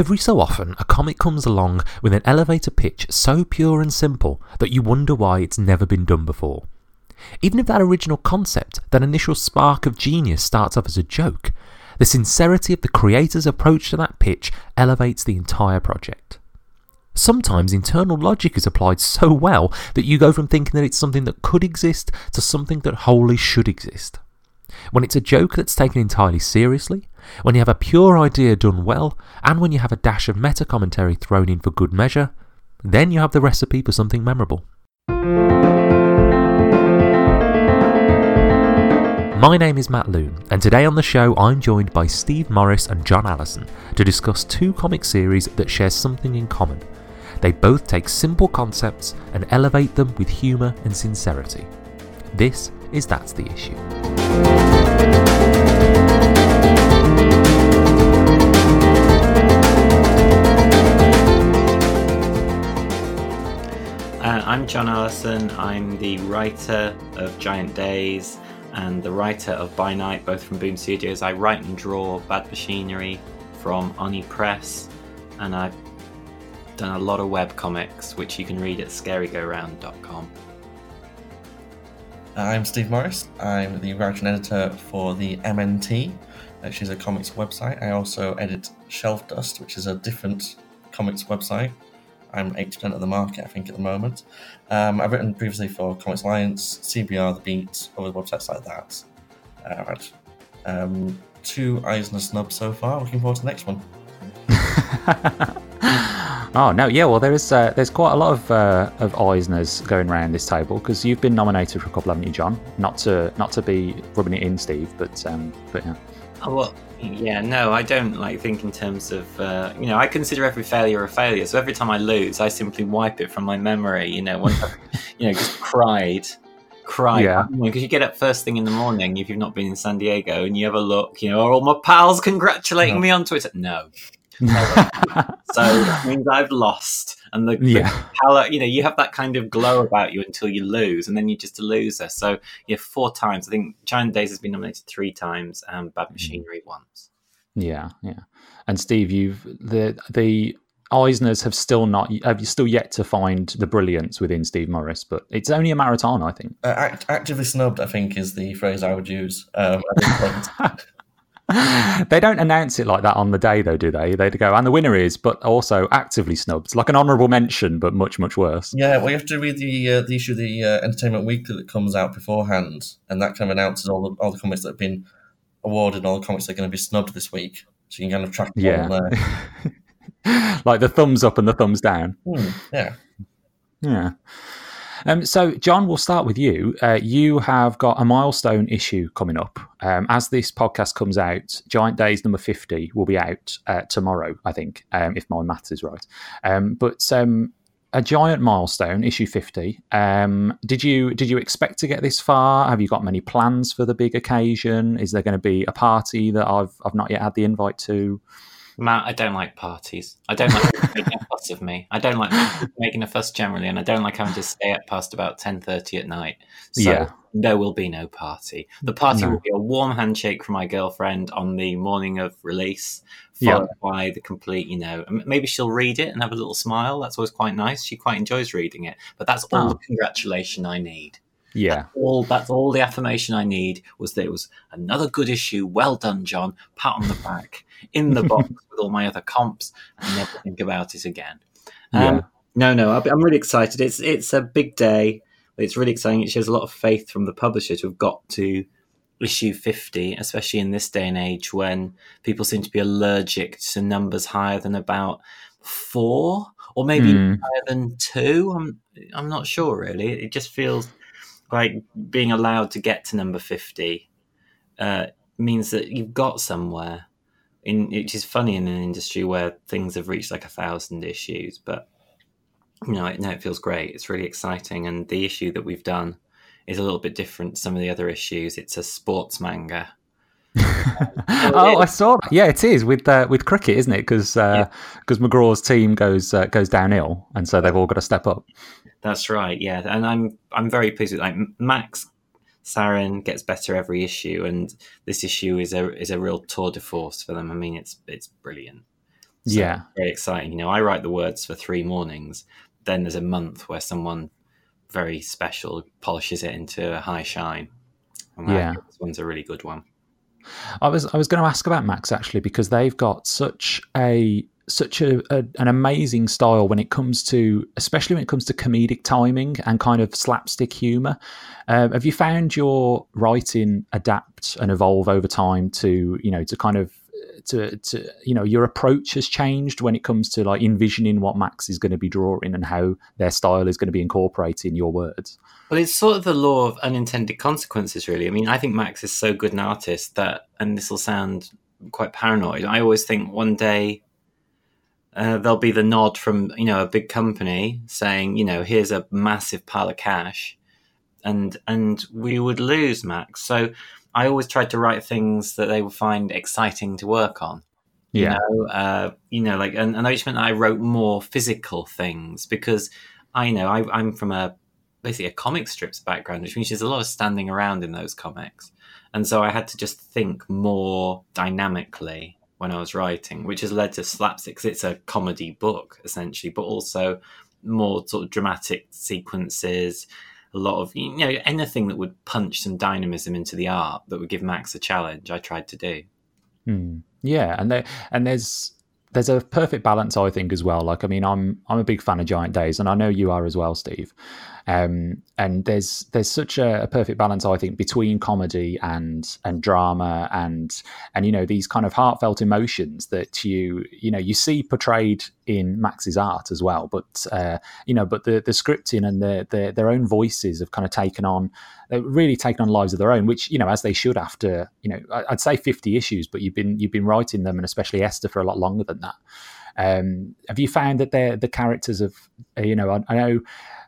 Every so often, a comic comes along with an elevator pitch so pure and simple that you wonder why it's never been done before. Even if that original concept, that initial spark of genius starts off as a joke, the sincerity of the creator's approach to that pitch elevates the entire project. Sometimes internal logic is applied so well that you go from thinking that it's something that could exist to something that wholly should exist. When it's a joke that's taken entirely seriously, when you have a pure idea done well, and when you have a dash of meta commentary thrown in for good measure, then you have the recipe for something memorable. My name is Matt Loon, and today on the show I'm joined by Steve Morris and John Allison to discuss two comic series that share something in common. They both take simple concepts and elevate them with humour and sincerity. This is That's the Issue. Uh, I'm John Allison. I'm the writer of Giant Days and the writer of By Night, both from Boom Studios. I write and draw Bad Machinery from Oni Press, and I've done a lot of web comics, which you can read at scarygoround.com. I'm Steve Morris. I'm the writer and editor for the MNT, which is a comics website. I also edit Shelfdust, which is a different comics website. I'm 80% of the market, I think, at the moment. Um, I've written previously for Comics Alliance, CBR, The Beat, other websites like that. Uh, I've had um, two Eisner snubs so far. Looking forward to the next one. oh no, yeah. Well, there is uh, there's quite a lot of uh, of Eisners going around this table because you've been nominated for a couple, haven't you, John? Not to not to be rubbing it in, Steve, but um, but yeah. Oh, well, yeah, no, I don't like think in terms of uh, you know. I consider every failure a failure, so every time I lose, I simply wipe it from my memory. You know, once I've, you know, just cried, cried. Yeah. Because you get up first thing in the morning if you've not been in San Diego, and you have a look. You know, are all my pals congratulating No. me on Twitter? No. so that means I've lost, and the, the Yeah. pal- you know, you have that kind of glow about you until you lose, and then you're just a loser. So yeah, four times. I think Giant Days has been nominated three times, and Bad Machinery once. Yeah, yeah. And Steve, you've the the Eisners have still not have you still yet to find the brilliance within Steve Morris, but it's only a marathon, I think. Uh, act- actively snubbed, I think, is the phrase I would use. Um, at this point. they don't announce it like that on the day, though, do they? They go, and the winner is, but also actively snubbed, like an honourable mention, but much, much worse. Yeah, well, you have to read the uh, the issue of the uh, Entertainment Weekly that comes out beforehand, and that kind of announces all the all the comics that have been awarded, and all the comics that are going to be snubbed this week. So you can kind of track them Yeah. all there. like the thumbs up and the thumbs down. Hmm, yeah. Yeah. Um, so, John, we'll start with you. Uh, you have got a milestone issue coming up. Um, as this podcast comes out, Giant Days number 50 will be out uh, tomorrow, I think, um, if my maths is right. Um, but um, a giant milestone, issue 50. Um, did you did you expect to get this far? Have you got many plans for the big occasion? Is there going to be a party that I've, I've not yet had the invite to? Matt, I don't like parties. I don't like making a fuss of me. I don't like making a fuss generally, and I don't like having to stay up past about ten thirty at night. So Yeah. there will be no party. The party No. will be a warm handshake from my girlfriend on the morning of release, Yeah. followed by the complete. You know, maybe she'll read it and have a little smile. That's always quite nice. She quite enjoys reading it. But that's all Oh. the congratulation I need. Yeah. All that's all the affirmation I need was that it was another good issue. Well done, John. Pat on the back in the box with all my other comps, and never think about it again. Um, Yeah. No, no, I'll be- I'm really excited. It's it's a big day. It's really exciting. It shows a lot of faith from the publisher to have got to issue 50, especially in this day and age when people seem to be allergic to numbers higher than about four or maybe Hmm. higher than two. I'm I'm not sure really. It just feels like being allowed to get to number 50 uh, means that you've got somewhere. In which is funny in an industry where things have reached like a thousand issues, but you know, it, no, it feels great. It's really exciting, and the issue that we've done is a little bit different. to Some of the other issues, it's a sports manga. oh, I saw that. Yeah, it is with uh, with cricket, isn't it? Because because McGraw's team goes uh, goes downhill, and so they've all got to step up. That's right, yeah, and I'm I'm very pleased with like Max Sarin gets better every issue, and this issue is a is a real tour de force for them. I mean, it's it's brilliant. So Yeah. very exciting. You know, I write the words for three mornings. Then there's a month where someone very special polishes it into a high shine. And Yeah. this one's a really good one. I was I was going to ask about Max actually because they've got such a such a, a an amazing style when it comes to especially when it comes to comedic timing and kind of slapstick humor. Um, have you found your writing adapt and evolve over time to you know to kind of to, to you know your approach has changed when it comes to like envisioning what Max is going to be drawing and how their style is going to be incorporated in your words. Well, it's sort of the law of unintended consequences, really. I mean, I think Max is so good an artist that, and this will sound quite paranoid. I always think one day uh, there'll be the nod from you know a big company saying, you know, here's a massive pile of cash, and and we would lose Max. So I always tried to write things that they would find exciting to work on. You know, uh, you know, like, and, and which meant that I wrote more physical things because I know I, I'm from a basically a comic strips background, which means there's a lot of standing around in those comics, and so I had to just think more dynamically when I was writing, which has led to slapstick. 'cause it's a comedy book essentially, but also more sort of dramatic sequences. A lot of you know anything that would punch some dynamism into the art that would give Max a challenge. I tried to do. Hmm. Yeah, and there and there's there's a perfect balance, I think, as well. Like, I mean, I'm I'm a big fan of Giant Days, and I know you are as well, Steve. Um, and there's there's such a, a perfect balance, I think, between comedy and and drama and and you know these kind of heartfelt emotions that you you know you see portrayed in Max's art as well. But uh, you know, but the the scripting and the, the their own voices have kind of taken on really taken on lives of their own, which you know as they should after you know I'd say fifty issues, but you've been you've been writing them and especially Esther for a lot longer than that. Um, have you found that the characters of uh, you know I, I know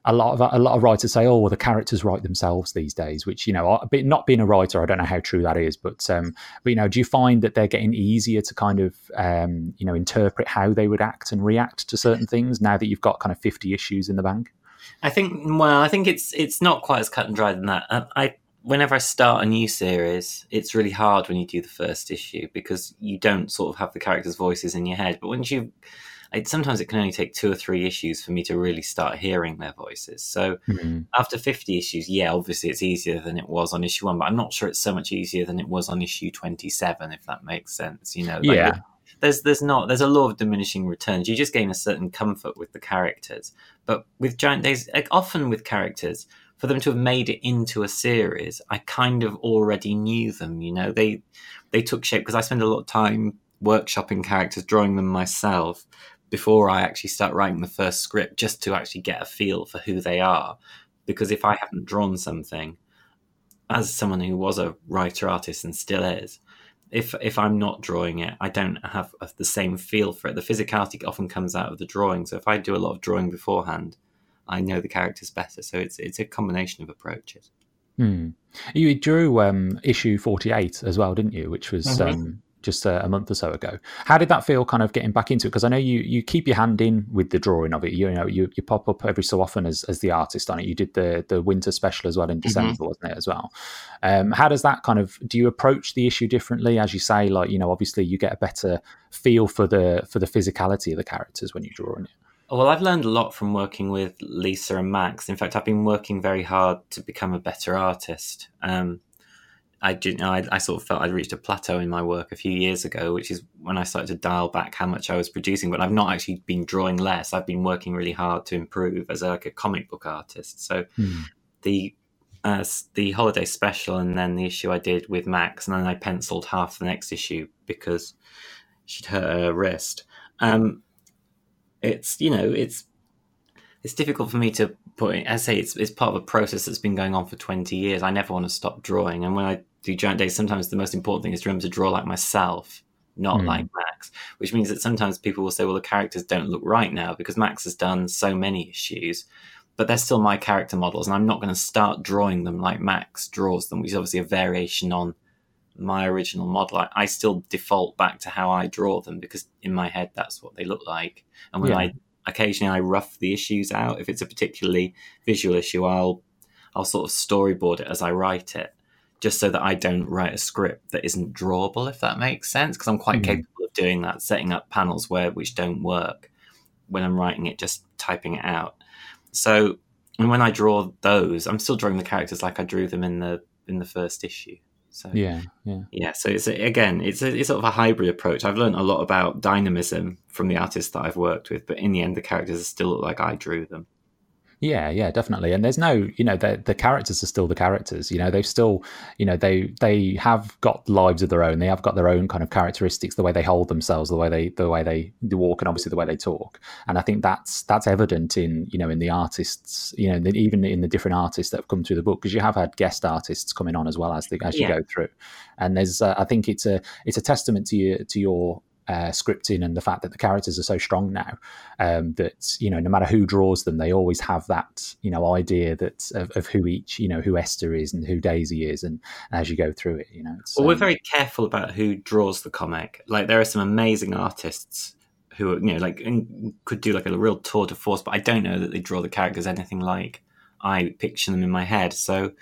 a lot of a lot of writers say oh well the characters write themselves these days, which you know not being a writer I don't know how true that is, but um, but you know do you find that they're getting easier to kind of um, you know interpret how they would act and react to certain things now that you've got kind of fifty issues in the bank? I think well, I think it's it's not quite as cut and dried than that. Uh, I whenever I start a new series, it's really hard when you do the first issue because you don't sort of have the characters' voices in your head. But once you, sometimes it can only take two or three issues for me to really start hearing their voices. So hmm. after fifty issues, yeah, obviously it's easier than it was on issue one, but I'm not sure it's so much easier than it was on issue twenty-seven, if that makes sense. You know, like, Yeah. there's there's not there's a law of diminishing returns. You just gain a certain comfort with the characters, but with Giant Days, like, often with characters, for them to have made it into a series, I kind of already knew them. You know, they they took shape because I spend a lot of time workshopping characters, drawing them myself before I actually start writing the first script, just to actually get a feel for who they are. Because if I haven't drawn something, as someone who was a writer artist and still is, if if I'm not drawing it, I don't have a- the same feel for it. The physicality often comes out of the drawing. So if I do a lot of drawing beforehand, I know the characters better. So it's it's a combination of approaches. Hmm. You drew um, issue 48 as well, didn't you? Which was Mhm. um, just a, a month or so ago. How did that feel kind of getting back into it? Because I know you you keep your hand in with the drawing of it. You know, you, you pop up every so often as, as the artist on it. You did the, the winter special as well in December, wasn't it, as well? Um, how does that kind of, do you approach the issue differently? As you say, like, you know, obviously you get a better feel for the for the physicality of the characters when you're drawing it. Well, I've learned a lot from working with Lissa and Max. In fact, I've been working very hard to become a better artist. Um, I, did, I, I sort of felt I'd reached a plateau in my work a few years ago, which is when I started to dial back how much I was producing. But I've not actually been drawing less. I've been working really hard to improve as a, like a comic book artist. So Hmm. the uh, the holiday special and then the issue I did with Max, and then I penciled half the next issue because she'd hurt her wrist. Um, it's you know it's it's difficult for me to put. In, I say it's it's part of a process that's been going on for twenty years. I never want to stop drawing, and when I do giant days, sometimes the most important thing is to remember to draw like myself, not Hmm. like Max. Which means that sometimes people will say, "Well, the characters don't look right now because Max has done so many issues." But they're still my character models, and I'm not going to start drawing them like Max draws them, which is obviously a variation on my original model. I, I still default back to how I draw them because in my head that's what they look like. And when Yeah. I occasionally I rough the issues out, if it's a particularly visual issue, I'll I'll sort of storyboard it as I write it, just so that I don't write a script that isn't drawable, if that makes sense. Because I'm quite Mhm. capable of doing that, setting up panels where which don't work when I'm writing it, just typing it out. So, and when I draw those, I'm still drawing the characters like I drew them in the in the first issue. So Yeah, yeah. yeah, so it's a, again, it's a, it's sort of a hybrid approach. I've learned a lot about dynamism from the artists that I've worked with, but in the end, the characters still look like I drew them. Yeah, yeah, definitely. And there's no, you know, the the characters are still the characters. You know, they've still, you know, they they have got lives of their own. They have got their own kind of characteristics, the way they hold themselves, the way they the way they, walk, and obviously the way they talk. And I think that's that's evident in you know in the artists, you know, even in the different artists that have come through the book, because you have had guest artists coming on as well as the, as you Yeah. go through. And there's, uh, I think it's a it's a testament to you to your uh, scripting and the fact that the characters are so strong now um, that you know no matter who draws them they always have that you know idea that of, of who each you know who Esther is and who Daisy is and as you go through it you know Well, we're um, very careful about who draws the comic. Like, there are some amazing artists who, are, you know, like and could do like a real tour de force, but I don't know that they draw the characters anything like I picture them in my head. So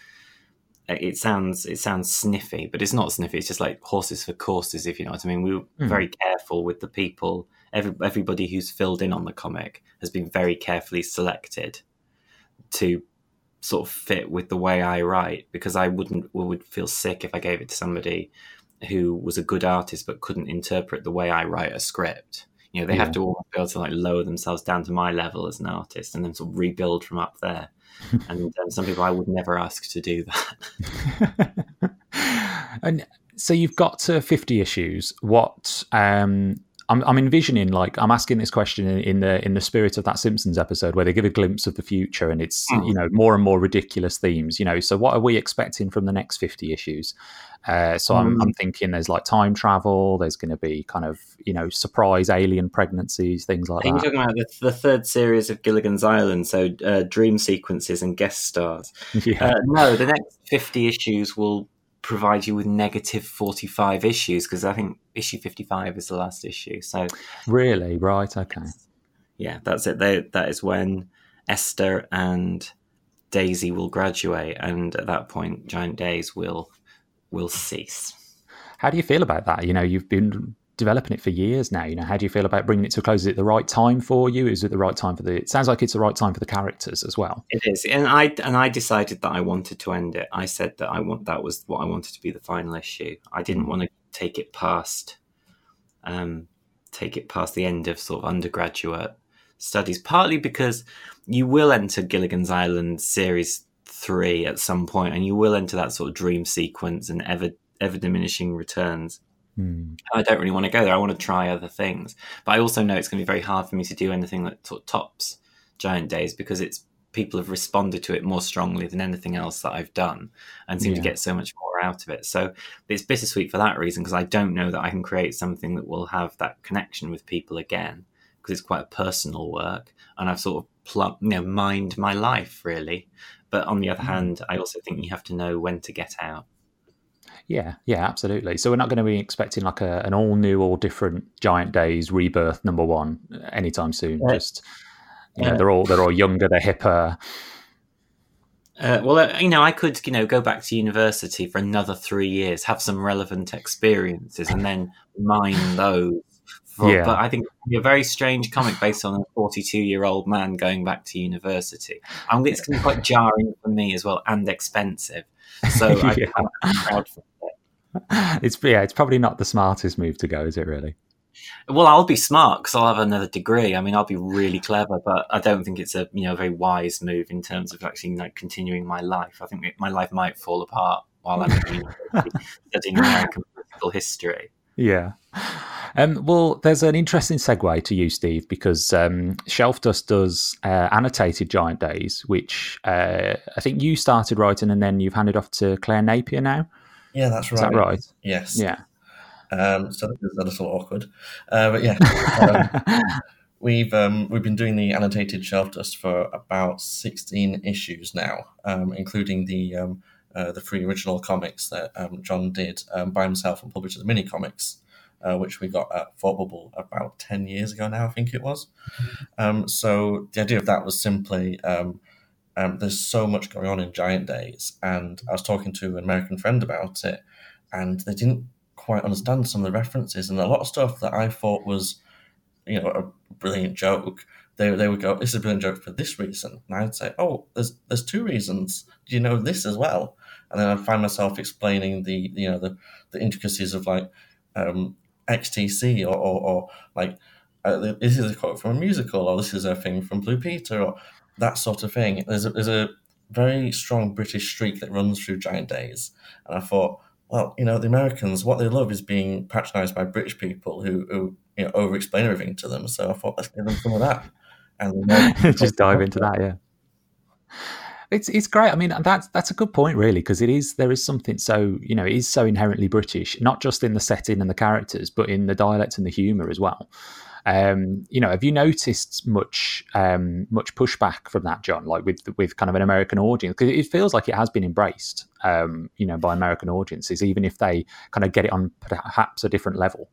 it sounds it sounds sniffy, but it's not sniffy. It's just like horses for courses, if you know what I mean. We were Hmm. very careful with the people. Every, everybody who's filled in on the comic has been very carefully selected to sort of fit with the way I write because I wouldn't would feel sick if I gave it to somebody who was a good artist but couldn't interpret the way I write a script. You know, they Yeah. have to almost be able to like lower themselves down to my level as an artist and then sort of rebuild from up there. And um, some people I would never ask to do that. and so you've got to 50 issues what um I'm, I'm envisioning like I'm asking this question in, in the in the spirit of that Simpsons episode where they give a glimpse of the future and it's Mm. you know more and more ridiculous themes you know so what are we expecting from the next 50 issues uh, so I'm, Mm. I'm thinking there's like time travel there's going to be kind of you know surprise alien pregnancies things like that. Are you that talking about the, the third series of Gilligan's Island? So uh, dream sequences and guest stars. yeah Uh, no, the next 50 issues will provide you with negative 45 issues because I think issue 55 is the last issue. So, really right okay yeah, that's it. They, that is when Esther and Daisy will graduate, and at that point, Giant Days will will cease. How do you feel about that? You know, you've been developing it for years now. You know, how do you feel about bringing it to a close? Is it the right time for you? Is it the right time for the? It sounds like it's the right time for the characters as well. It is, and I and I decided that I wanted to end it. I said that I want that was what I wanted to be the final issue. I didn't want to take it past, um, take it past the end of sort of undergraduate studies. Partly because you will enter Gilligan's Island series three at some point, and you will enter that sort of dream sequence and ever ever diminishing returns. Hmm. I don't really want to go there. I want to try other things, but I also know it's going to be very hard for me to do anything that sort of tops Giant Days because it's people have responded to it more strongly than anything else that I've done, and seem to get so much more out of it. So it's bittersweet for that reason because I don't know that I can create something that will have that connection with people again because it's quite a personal work, and I've sort of plum, you know, mined my life really. But on the other hand, I also think you have to know when to get out. Yeah, yeah, absolutely. So we're not going to be expecting like a, an all new or different Giant Days rebirth number one anytime soon. Yeah. Just you know, Yeah. they're all they're all younger, they're hipper. Uh, well, uh, you know, I could, you know, go back to university for another three years, have some relevant experiences, and then mine those. For, Yeah. But I think it'd be a very strange comic based on a 42 year old man going back to university. Um, it's going to be quite jarring for me as well and expensive. So I Yeah. I'm proud for. It's yeah, it's probably not the smartest move to go, is it? Really? Well, I'll be smart because I'll have another degree. I mean, I'll be really clever, but I don't think it's a you know very wise move in terms of actually like continuing my life. I think my life might fall apart while I'm studying American political history. Yeah. Um, well, there's an interesting segue to you, Steve, because um, Shelfdust does uh, annotated Giant Days, which uh, I think you started writing and then you've handed off to Claire Napier now. Yeah, that's Is right. that right? Yes. Yeah. Um, so this is a little awkward, uh, but yeah, um, we've um, we've been doing the annotated shelf dust for about sixteen issues now, um, including the um, uh, the three original comics that um, John did um, by himself and published as mini comics, uh, which we got at Thought Bubble about ten years ago now, I think it was. Um, so the idea of that was simply um, um, there's so much going on in Giant Days, and I was talking to an American friend about it, and they didn't quite understand some of the references, and a lot of stuff that I thought was, you know, a brilliant joke. They, they would go, "This is a brilliant joke for this reason," and I'd say, "Oh, there's there's two reasons. Do you know this as well?" And then I'd find myself explaining the you know the the intricacies of like um, XTC or, or, or like uh, this is a quote from a musical or this is a thing from Blue Peter or that sort of thing. There's a, there's a very strong British streak that runs through Giant Days, and I thought, well, you know, the Americans, what they love is being patronised by British people who, who you know over-explain everything to them. So I thought, let's give them some of that, and uh, just dive into that, yeah. It's it's great. I mean, that's that's a good point, really, because it is there is something so you know it is so inherently British, not just in the setting and the characters, but in the dialect and the humour as well. Um, you know, have you noticed much um, much pushback from that, John? Like with with kind of an American audience, because it feels like it has been embraced, um, you know, by American audiences, even if they kind of get it on perhaps a different level.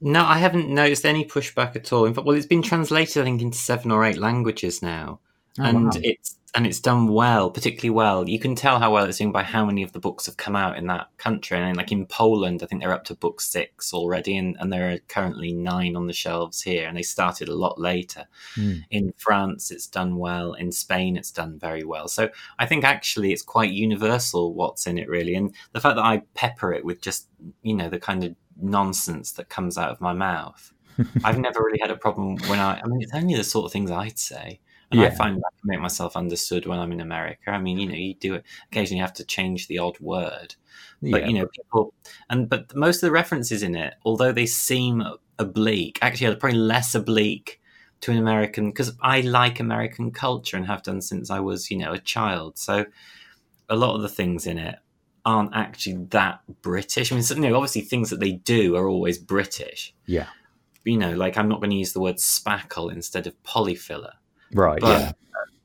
No, I haven't noticed any pushback at all. In fact, well, it's been translated, I think, into seven or eight languages now, oh, and wow. it's and it's done well, particularly well. You can tell how well it's doing by how many of the books have come out in that country. And like in Poland, I think they're up to book six already, and, and there are currently nine on the shelves here, and they started a lot later. Mm. In France, it's done well. In Spain, it's done very well. So I think actually it's quite universal what's in it, really. And the fact that I pepper it with just, you know, the kind of nonsense that comes out of my mouth. I've never really had a problem when I, I mean, it's only the sort of things I'd say and yeah. I find I can make myself understood when I'm in America. I mean, you know, you do it occasionally. You have to change the odd word, but yeah. you know, people and but most of the references in it, although they seem oblique, actually are probably less oblique to an American because I like American culture and have done since I was, you know, a child. So a lot of the things in it aren't actually that British. I mean, you know, obviously things that they do are always British. Yeah. You know, like I'm not going to use the word spackle instead of polyfiller Right. But, yeah.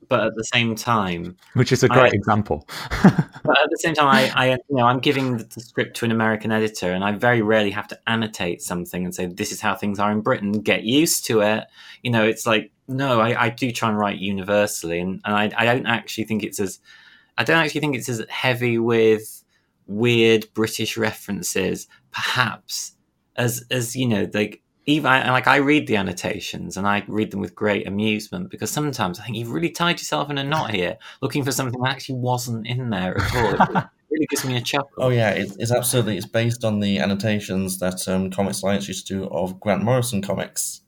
But at the same time, which is a great I, example. but at the same time, I, I, you know, I'm giving the script to an American editor, and I very rarely have to annotate something and say, "This is how things are in Britain. Get used to it." You know, it's like no, I, I do try and write universally, and, and I, I don't actually think it's as, I don't actually think it's as heavy with weird British references, perhaps as as you know, like even like I read the annotations and I read them with great amusement because sometimes I think you've really tied yourself in a knot here, looking for something that actually wasn't in there at all. It really gives me a chuckle. Oh yeah, it, it's absolutely. It's based on the annotations that um, Comics Alliance used to do of Grant Morrison comics,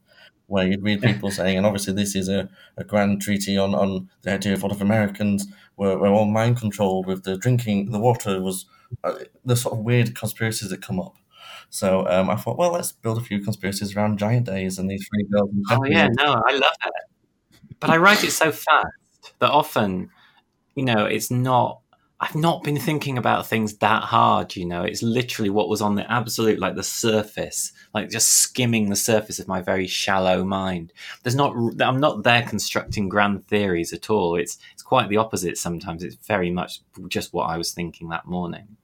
where you'd read people saying, and obviously this is a, a grand treaty on, on the idea of what if Americans were, were all mind controlled with the drinking, the water was uh, the sort of weird conspiracies that come up. So um, I thought, well, let's build a few conspiracies around Giant Days and these three girls. Oh yeah, no, I love it. But I write it so fast that often, you know, it's not. I've not been thinking about things that hard, you know. It's literally what was on the absolute, like the surface, like just skimming the surface of my very shallow mind. There's not, I'm not there constructing grand theories at all. It's it's quite the opposite. Sometimes it's very much just what I was thinking that morning.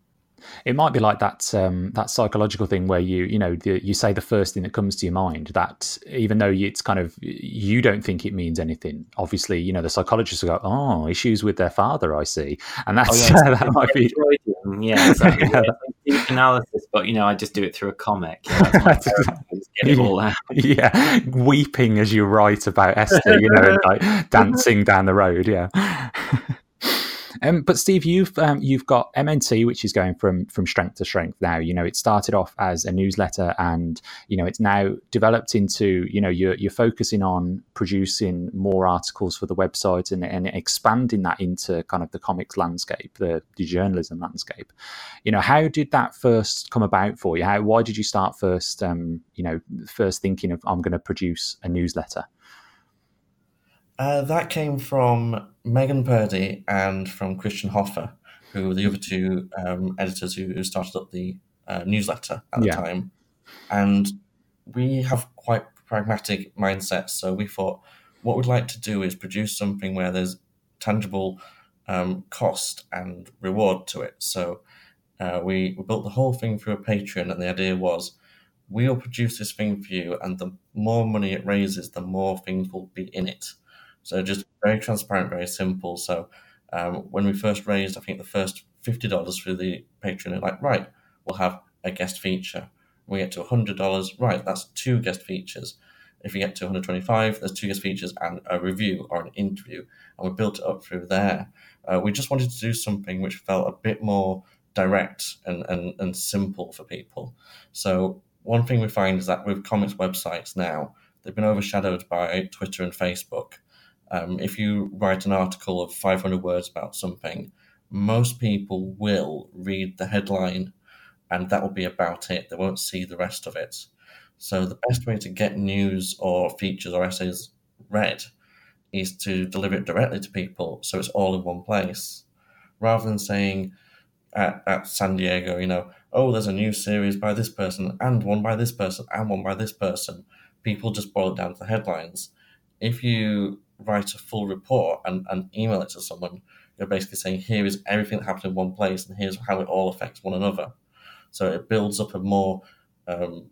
It might be like that um, that psychological thing where you you know the, you say the first thing that comes to your mind that even though it's kind of you don't think it means anything. Obviously, you know the psychologists will go, "Oh, issues with their father, I see," and that's oh, yeah, that might be yeah, exactly. yeah. deep analysis, but you know I just do it through a comic. that's exactly. get it all out. Yeah, weeping as you write about Esther, you know, and like dancing down the road. Yeah. Um, but Steve, you've um, you've got MNT, which is going from from strength to strength now. You know, it started off as a newsletter, and you know, it's now developed into you know you're you're focusing on producing more articles for the website and, and expanding that into kind of the comics landscape, the, the journalism landscape. You know, how did that first come about for you? How why did you start first? Um, you know, first thinking of I'm going to produce a newsletter. Uh, that came from Megan Purdy and from Christian Hoffer, who were the other two um, editors who, who, started up the uh, newsletter at yeah. the time. And we have quite pragmatic mindsets. So we thought what we'd like to do is produce something where there's tangible um, cost and reward to it. So uh, we, we built the whole thing through a Patreon, and the idea was we'll produce this thing for you, and the more money it raises, the more things will be in it. So just very transparent, very simple. So um, when we first raised, I think the first fifty dollars through the Patreon, like right, we'll have a guest feature. When we get to hundred dollars, right, that's two guest features. If you get to 125, there's two guest features and a review or an interview, and we built it up through there. Uh, we just wanted to do something which felt a bit more direct and, and, and simple for people. So one thing we find is that with comics websites now, they've been overshadowed by Twitter and Facebook. Um, if you write an article of 500 words about something, most people will read the headline and that will be about it. They won't see the rest of it. So the best way to get news or features or essays read is to deliver it directly to people so it's all in one place. Rather than saying at, at San Diego, you know, oh, there's a new series by this person and one by this person and one by this person, people just boil it down to the headlines. If you write a full report and, and email it to someone, you're basically saying, here is everything that happened in one place and here's how it all affects one another. So it builds up a more um,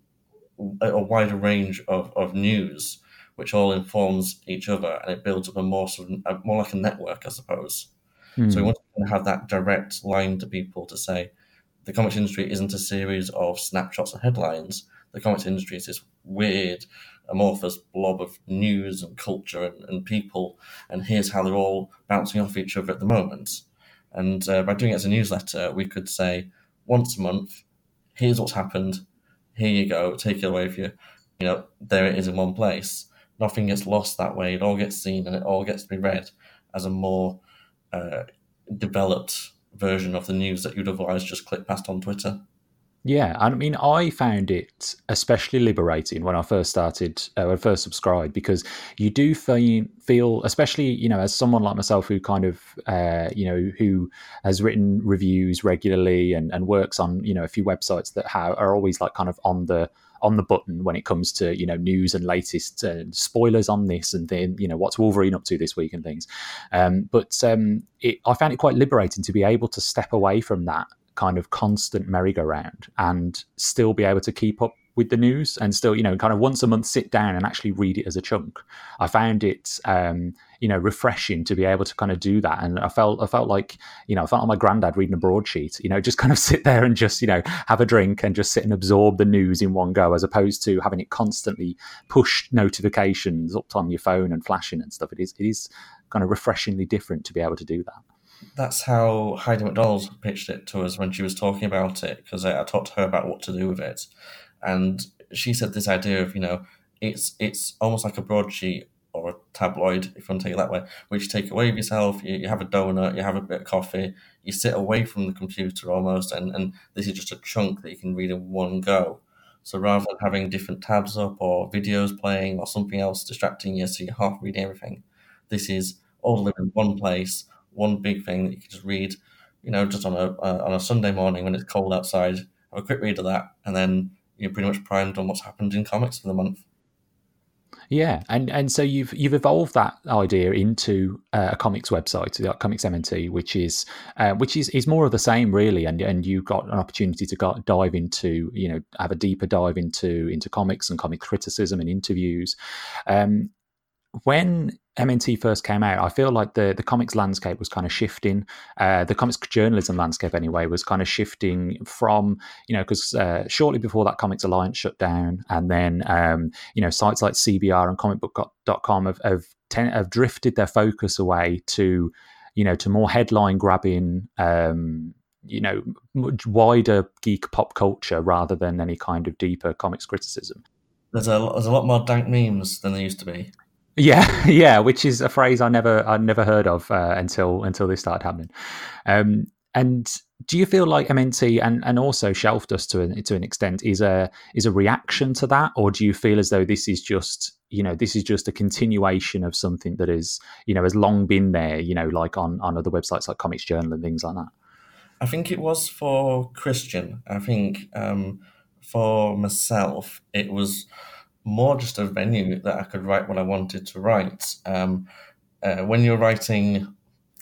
a wider range of, of news, which all informs each other, and it builds up a more sort of a, more like a network, I suppose. Mm. So we want to have that direct line to people to say the comics industry isn't a series of snapshots and headlines. The comics industry is this weird, amorphous blob of news and culture and, and people, and here's how they're all bouncing off each other at the moment. And uh, by doing it as a newsletter, we could say once a month, here's what's happened, here you go, take it away with you. You know, there it is in one place. Nothing gets lost that way. It all gets seen and it all gets to be read as a more uh, developed version of the news that you'd otherwise just click past on Twitter. Yeah, I mean, I found it especially liberating when I first started, uh, when I first subscribed, because you do feel, especially you know, as someone like myself who kind of, uh, you know, who has written reviews regularly and, and works on you know a few websites that have, are always like kind of on the on the button when it comes to you know news and latest uh, spoilers on this and then you know what's Wolverine up to this week and things. Um, but um, it, I found it quite liberating to be able to step away from that kind of constant merry-go-round and still be able to keep up with the news and still, you know, kind of once a month sit down and actually read it as a chunk. I found it, um, you know, refreshing to be able to kind of do that. And I felt, I felt like, you know, I felt like my granddad reading a broadsheet, you know, just kind of sit there and just, you know, have a drink and just sit and absorb the news in one go, as opposed to having it constantly push notifications up on your phone and flashing and stuff. It is, it is kind of refreshingly different to be able to do that that's how Heidi MacDonald pitched it to us when she was talking about it because I, I, talked to her about what to do with it, and she said this idea of you know it's it's almost like a broadsheet or a tabloid if you want to take it that way, which you take away with yourself. You, you have a donut, you have a bit of coffee, you sit away from the computer almost, and and this is just a chunk that you can read in one go. So rather than having different tabs up or videos playing or something else distracting you, so you're half reading everything, this is all live in one place one big thing that you can just read, you know, just on a uh, on a Sunday morning when it's cold outside. Have a quick read of that, and then you're pretty much primed on what's happened in comics for the month. Yeah, and and so you've you've evolved that idea into uh, a comics website, like Comics MNT, which is uh, which is, is more of the same really, and and you got an opportunity to go, dive into you know have a deeper dive into into comics and comic criticism and interviews. Um, when MNT first came out, I feel like the the comics landscape was kind of shifting. Uh, the comics journalism landscape, anyway, was kind of shifting from you know because uh, shortly before that, Comics Alliance shut down, and then um, you know sites like CBR and ComicBook.com have have, ten, have drifted their focus away to you know to more headline grabbing. Um, you know, much wider geek pop culture rather than any kind of deeper comics criticism. There's a there's a lot more dank memes than there used to be. Yeah, yeah, which is a phrase I never I never heard of uh, until until this started happening. Um, and do you feel like MNT and, and also Shelfdust to an, to an extent is a is a reaction to that, or do you feel as though this is just you know this is just a continuation of something that is you know has long been there, you know, like on on other websites like Comics Journal and things like that? I think it was for Christian. I think um, for myself, it was more just a venue that I could write what I wanted to write. Um, uh, when you're writing,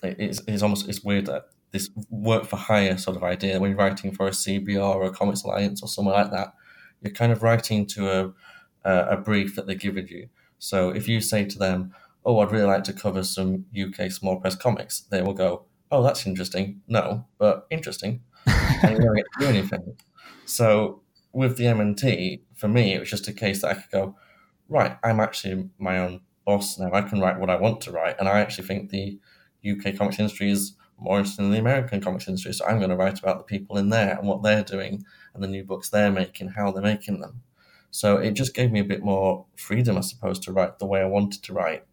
it's, it's almost it's weird that this work for hire sort of idea. When you're writing for a CBR or a Comics Alliance or somewhere like that, you're kind of writing to a a, brief that they're giving you. So if you say to them, oh, I'd really like to cover some UK small press comics, they will go, oh, that's interesting. No, but interesting. and you don't get to do anything. So with the MNT, for me, it was just a case that I could go, right, I'm actually my own boss now. I can write what I want to write. And I actually think the UK comics industry is more interesting than the American comics industry. So I'm going to write about the people in there and what they're doing and the new books they're making, how they're making them. So it just gave me a bit more freedom, I suppose, to write the way I wanted to write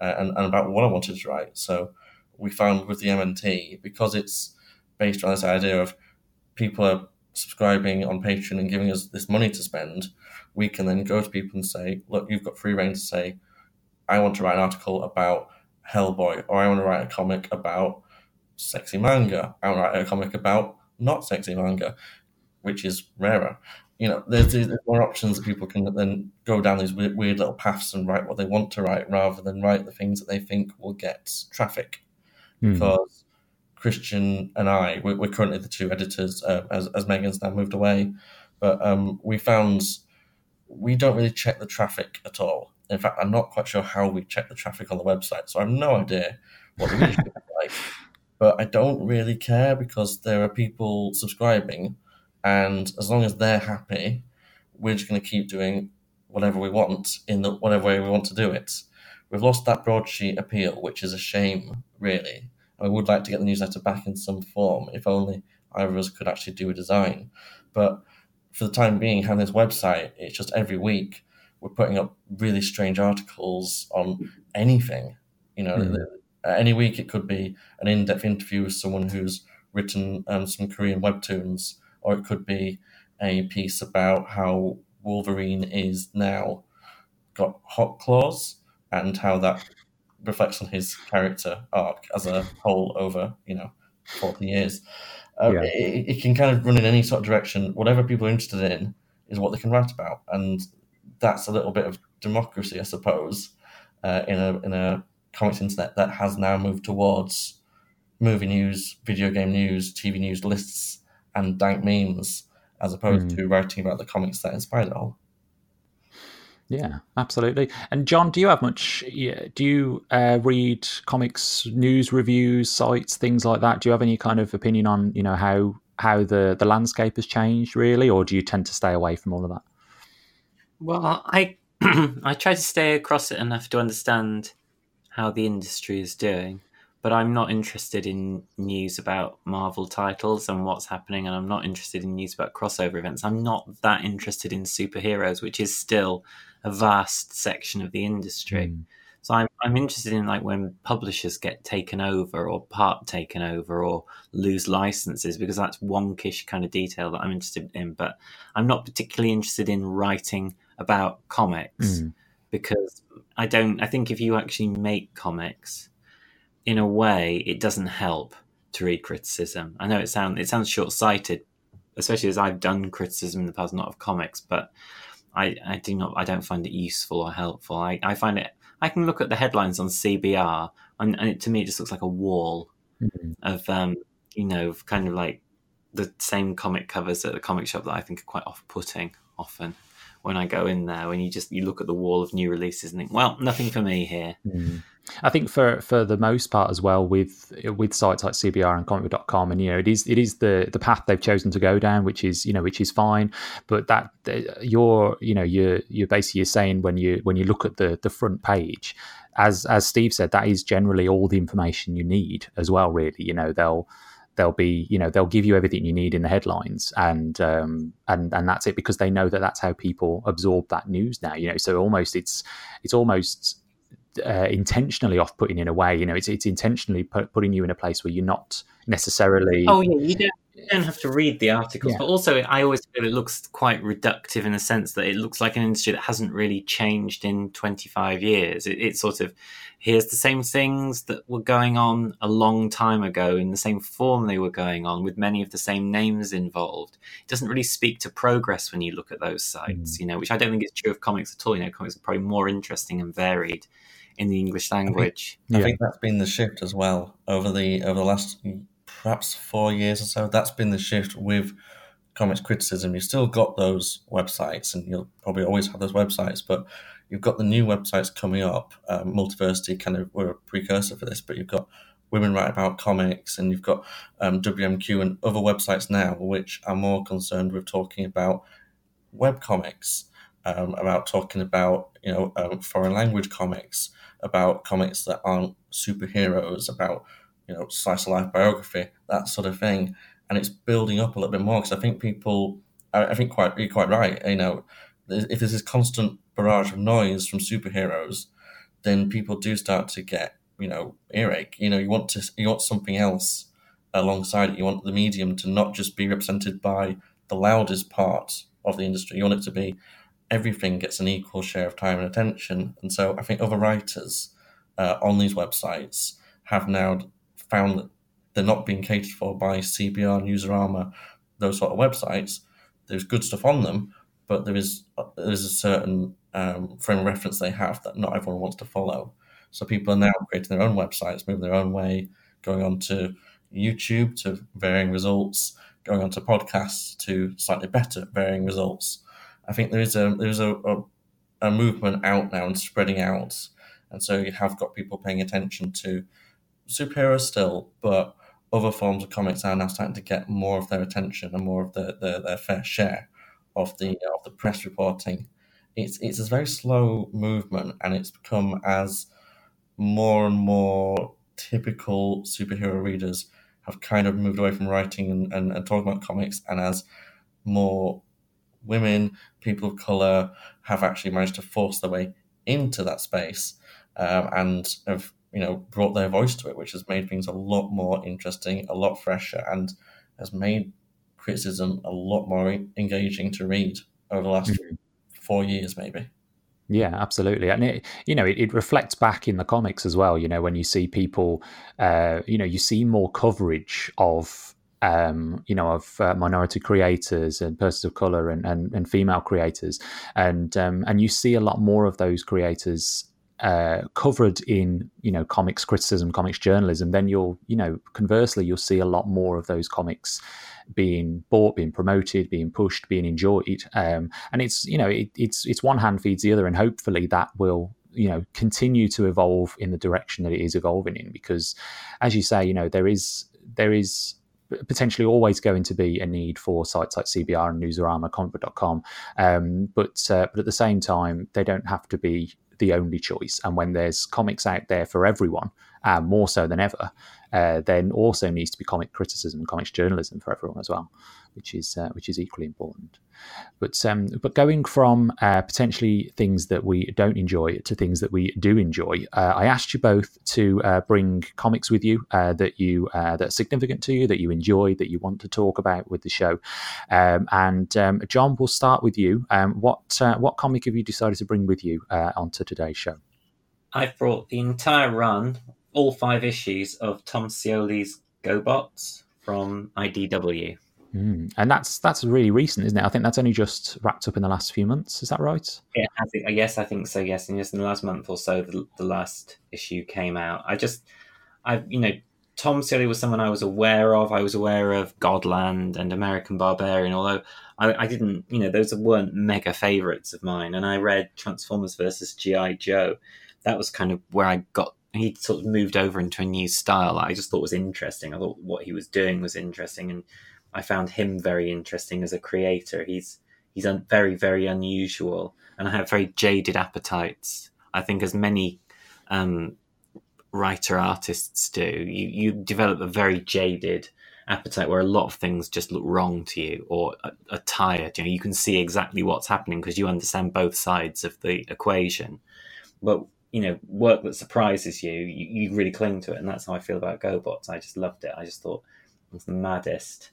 uh, and, and about what I wanted to write. So we found with the MNT, because it's based on this idea of people are subscribing on Patreon and giving us this money to spend, we can then go to people and say, look, you've got free reign to say, I want to write an article about Hellboy, or I want to write a comic about sexy manga. I want to write a comic about not sexy manga, which is rarer. You know, there's, there's more options that people can then go down these weird, weird little paths and write what they want to write rather than write the things that they think will get traffic. Mm. Because Christian and I, we're, we're currently the two editors uh, as, as Megan's now moved away, but um, we found we don't really check the traffic at all. In fact, I'm not quite sure how we check the traffic on the website, so I have no idea what the readership is like. But I don't really care because there are people subscribing, and as long as they're happy, we're just going to keep doing whatever we want in the whatever way we want to do it. We've lost that broadsheet appeal, which is a shame, really. I would like to get the newsletter back in some form, if only either of us could actually do a design. But for the time being, having this website, it's just every week we're putting up really strange articles on anything. You know, mm. any week it could be an in-depth interview with someone who's written um, some Korean webtoons, or it could be a piece about how Wolverine is now got hot claws and how that reflects on his character arc as a whole over you know forty years. Uh, yeah. it, it, can kind of run in any sort of direction. Whatever people are interested in is what they can write about, and that's a little bit of democracy, I suppose, uh, in a in a comics internet that has now moved towards movie news, video game news, TV news lists, and dank memes, as opposed mm. to writing about the comics that inspired it all. Yeah, absolutely. And John, do you have much? Yeah, Do you uh, read comics news reviews, sites, things like that? Do you have any kind of opinion on you know how how the the landscape has changed, really, or do you tend to stay away from all of that? Well, I I try to stay across it enough to understand how the industry is doing, but I'm not interested in news about Marvel titles and what's happening, and I'm not interested in news about crossover events. I'm not that interested in superheroes, which is still a vast section of the industry. Mm. So I'm, I'm interested in like when publishers get taken over or part taken over or lose licenses because that's wonkish kind of detail that I'm interested in. But I'm not particularly interested in writing about comics mm. because I don't. I think if you actually make comics, in a way, it doesn't help to read criticism. I know it sounds it sounds short sighted, especially as I've done criticism in the past, not of comics, but I, I do not I don't find it useful or helpful. I, I find it I can look at the headlines on CBR and, and it, to me it just looks like a wall mm-hmm. of um, you know kind of like the same comic covers at the comic shop that I think are quite off putting often when I go in there when you just you look at the wall of new releases and think well nothing for me here. Mm. I think for for the most part as well with with sites like CBR and comicbook.com and you know it is it is the the path they've chosen to go down which is you know which is fine. But that you're you know you're you're basically saying when you when you look at the the front page as as Steve said that is generally all the information you need as well really. You know they'll they'll be you know they'll give you everything you need in the headlines and um and and that's it because they know that that's how people absorb that news now you know. So almost it's it's almost uh, intentionally off-putting in a way. You know, it's it's intentionally put, putting you in a place where you're not necessarily. Oh yeah, you don't, you don't have to read the articles, yeah. but also I always feel it looks quite reductive in the sense that it looks like an industry that hasn't really changed in 25 years. It, it's sort of here's the same things that were going on a long time ago in the same form they were going on with many of the same names involved. It doesn't really speak to progress when you look at those sites, mm. you know, which I don't think is true of comics at all. You know, comics are probably more interesting and varied in the English language. I think, I think that's been the shift as well over the over the last perhaps four years or so. That's been the shift with comics criticism. You've still got those websites, and you'll probably always have those websites, but you've got the new websites coming up. Um, Multiversity kind of were a precursor for this, but you've got Women Write About Comics, and you've got um, WMQ and other websites now, which are more concerned with talking about web comics, um, about talking about you know um, foreign language comics, about comics that aren't superheroes, about you know slice of life biography, that sort of thing, and it's building up a little bit more because I think people, I, I think quite you're quite right, you know, if there's this constant barrage of noise from superheroes, then people do start to get you know earache. You know, you want to you want something else alongside it. You want the medium to not just be represented by the loudest part of the industry. You want it to be everything gets an equal share of time and attention. And so I think other writers uh, on these websites have now found that they're not being catered for by CBR, Newsarama, those sort of websites. There's good stuff on them, but there is there is a certain um, frame of reference they have that not everyone wants to follow. So people are now creating their own websites, moving their own way, going on to YouTube to varying results, going on to podcasts to slightly better varying results. I think there is a there is a, a, a movement out now and spreading out, and so you have got people paying attention to superheroes still, but other forms of comics are now starting to get more of their attention and more of the, the, their fair share of the of the press reporting. It's it's a very slow movement, and it's become as more and more typical superhero readers have kind of moved away from writing and, and, and talking about comics, and as more women, people of color have actually managed to force their way into that space um, and have you know brought their voice to it, which has made things a lot more interesting, a lot fresher, and has made criticism a lot more engaging to read over the last mm-hmm. four years, maybe. Yeah, absolutely, and it you know it, it, reflects back in the comics as well. You know when you see people, uh, you know you see more coverage of um, you know, of uh, minority creators and persons of color and, and, and female creators, and um, and you see a lot more of those creators uh, covered in you know comics criticism, comics journalism. Then you'll you know conversely you'll see a lot more of those comics being bought, being promoted, being pushed, being enjoyed. Um, and it's you know it, it's it's one hand feeds the other, and hopefully that will you know continue to evolve in the direction that it is evolving in because as you say you know there is there is potentially always going to be a need for sites like CBR and Newsarama, comicbook.com. Um, but uh, but at the same time, they don't have to be the only choice. And when there's comics out there for everyone, uh, more so than ever, uh, then also needs to be comic criticism, comics journalism for everyone as well, which is uh, which is equally important. But um, but going from uh, potentially things that we don't enjoy to things that we do enjoy, uh, I asked you both to uh, bring comics with you that you that are significant to you, that you enjoy, that you want to talk about with the show. Um, and um, John, we'll start with you. Um, what what comic have you decided to bring with you onto today's show? I've brought the entire run all five issues of Tom Scioli's GoBots from IDW. Mm. And that's that's really recent, isn't it? I think that's only just wrapped up in the last few months. Is that right? Yeah, I think, yes, I think so. Yes, and just in the last month or so, the, the last issue came out. I just, I you know, Tom Scioli was someone I was aware of. I was aware of Godland and American Barbarian, although I, I didn't, you know, those weren't mega favorites of mine. And I read Transformers versus GI Joe. That was kind of where I got he sort of moved over into a new style I just thought was interesting. I thought what he was doing was interesting, and I found him very interesting as a creator. He's he's un- very very unusual, and I have very jaded appetites. I think as many um, writer artists do, you you develop a very jaded appetite where a lot of things just look wrong to you or are, are tired. You know, you can see exactly what's happening because you understand both sides of the equation. But you know work that surprises you, you, you really cling to it, and that's how I feel about GoBots. I just loved it. I just thought it was the maddest,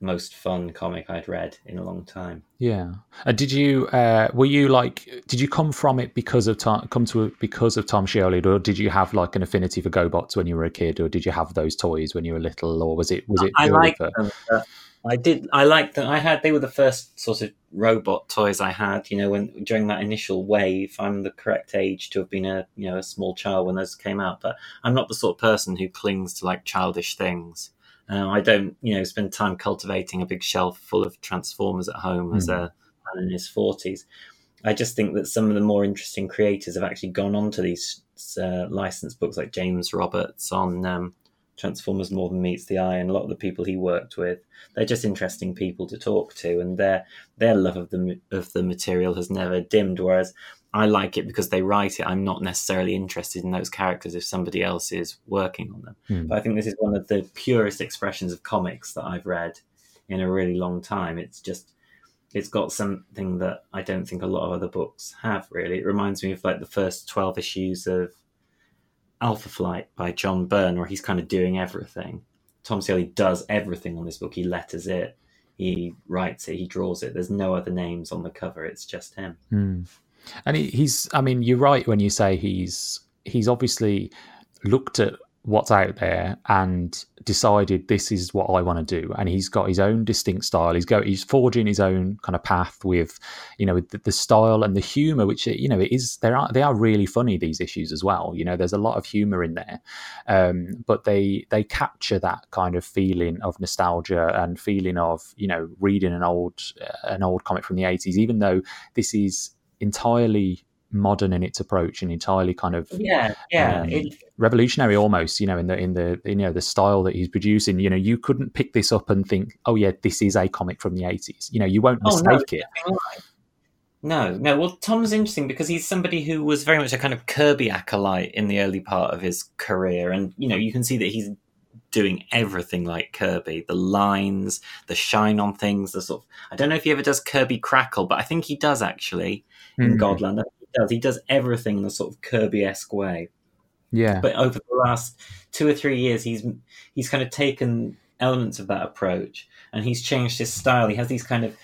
most fun comic I'd read in a long time. Yeah. Uh, did you uh, were you like did you come from it because of Tom, come to it because of Tom Scioli, or did you have like an affinity for GoBots when you were a kid, or did you have those toys when you were little, or was it was it? I like for... them. I did. I liked that. I had. They were the first sort of robot toys I had. You know, when during that initial wave, I'm the correct age to have been a you know a small child when those came out. But I'm not the sort of person who clings to like childish things. Um, I don't, you know, spend time cultivating a big shelf full of Transformers at home mm. as hmm. a man in his forties. I just think that some of the more interesting creators have actually gone on to these uh, licensed books, like James Roberts on um, Transformers More Than Meets the Eye, and a lot of the people he worked with. They're just interesting people to talk to, and their their love of the of the material has never dimmed. Whereas I like it because they write it. I'm not necessarily interested in those characters if somebody else is working on them. Hmm. But I think this is one of the purest expressions of comics that I've read in a really long time. It's just it's got something that I don't think a lot of other books have really. It reminds me of like the first 12 issues of Alpha Flight by John Byrne, where he's kind of doing everything. Tom Scioli does everything on this book. He letters it, he writes it, he draws it. There's no other names on the cover. It's just him. Hmm. And he, he's, I mean, you're right when you say he's he's obviously looked at what's out there and decided this is what I want to do. And he's got his own distinct style. He's go he's forging his own kind of path with, you know, the, the style and the humor, which you know it is. They are they are really funny these issues as well. You know, there's a lot of humor in there, um, but they they capture that kind of feeling of nostalgia and feeling of you know reading an old uh, an old comic from the 80s, even though this is entirely modern in its approach and entirely kind of Yeah, yeah. Um, it, revolutionary almost you know in the in the you know the style that he's producing you know you couldn't pick this up and think oh yeah this is a comic from the 80s you know you won't Oh, no, mistake it No, no. Well, Tom's interesting because he's somebody who was very much a kind of Kirby acolyte in the early part of his career, and you know you can see that he's doing everything like Kirby. The lines, the shine on things, the sort of. I don't know if he ever does Kirby crackle, but I think he does actually in Mm. Godland. He does. He does everything in a sort of Kirby esque way. yeah But over the last two or three years, he's he's kind of taken elements of that approach and he's changed his style. He has these kind of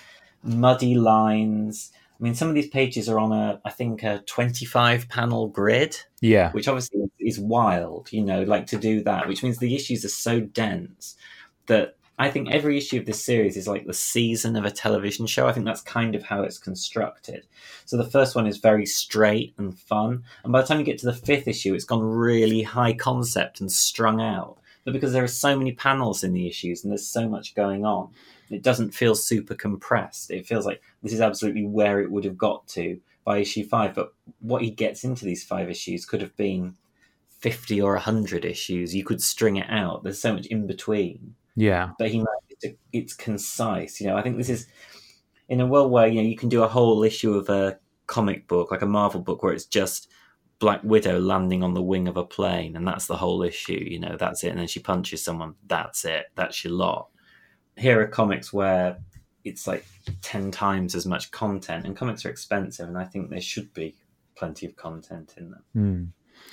muddy lines. I mean, some of these pages are on a, I think, a 25 panel grid, yeah which obviously is wild, you know, like to do that, which means the issues are so dense that I think every issue of this series is like the season of a television show. I think that's kind of how it's constructed. So the first one is very straight and fun. And by the time you get to the fifth issue, it's gone really high concept and strung out. But because there are so many panels in the issues and there's so much going on, it doesn't feel super compressed. It feels like this is absolutely where it would have got to by issue five. But what he gets into these five issues could have been 50 or 100 issues. You could string it out. There's so much in between yeah but he to, it's concise. You know, I think this is in a world where you know you can do a whole issue of a comic book, like a Marvel book, where it's just Black Widow landing on the wing of a plane, and that's the whole issue. You know, that's it, and then she punches someone. That's it. That's your lot. Here are comics where it's like ten times as much content, and comics are expensive, and I think there should be plenty of content in them. Hmm.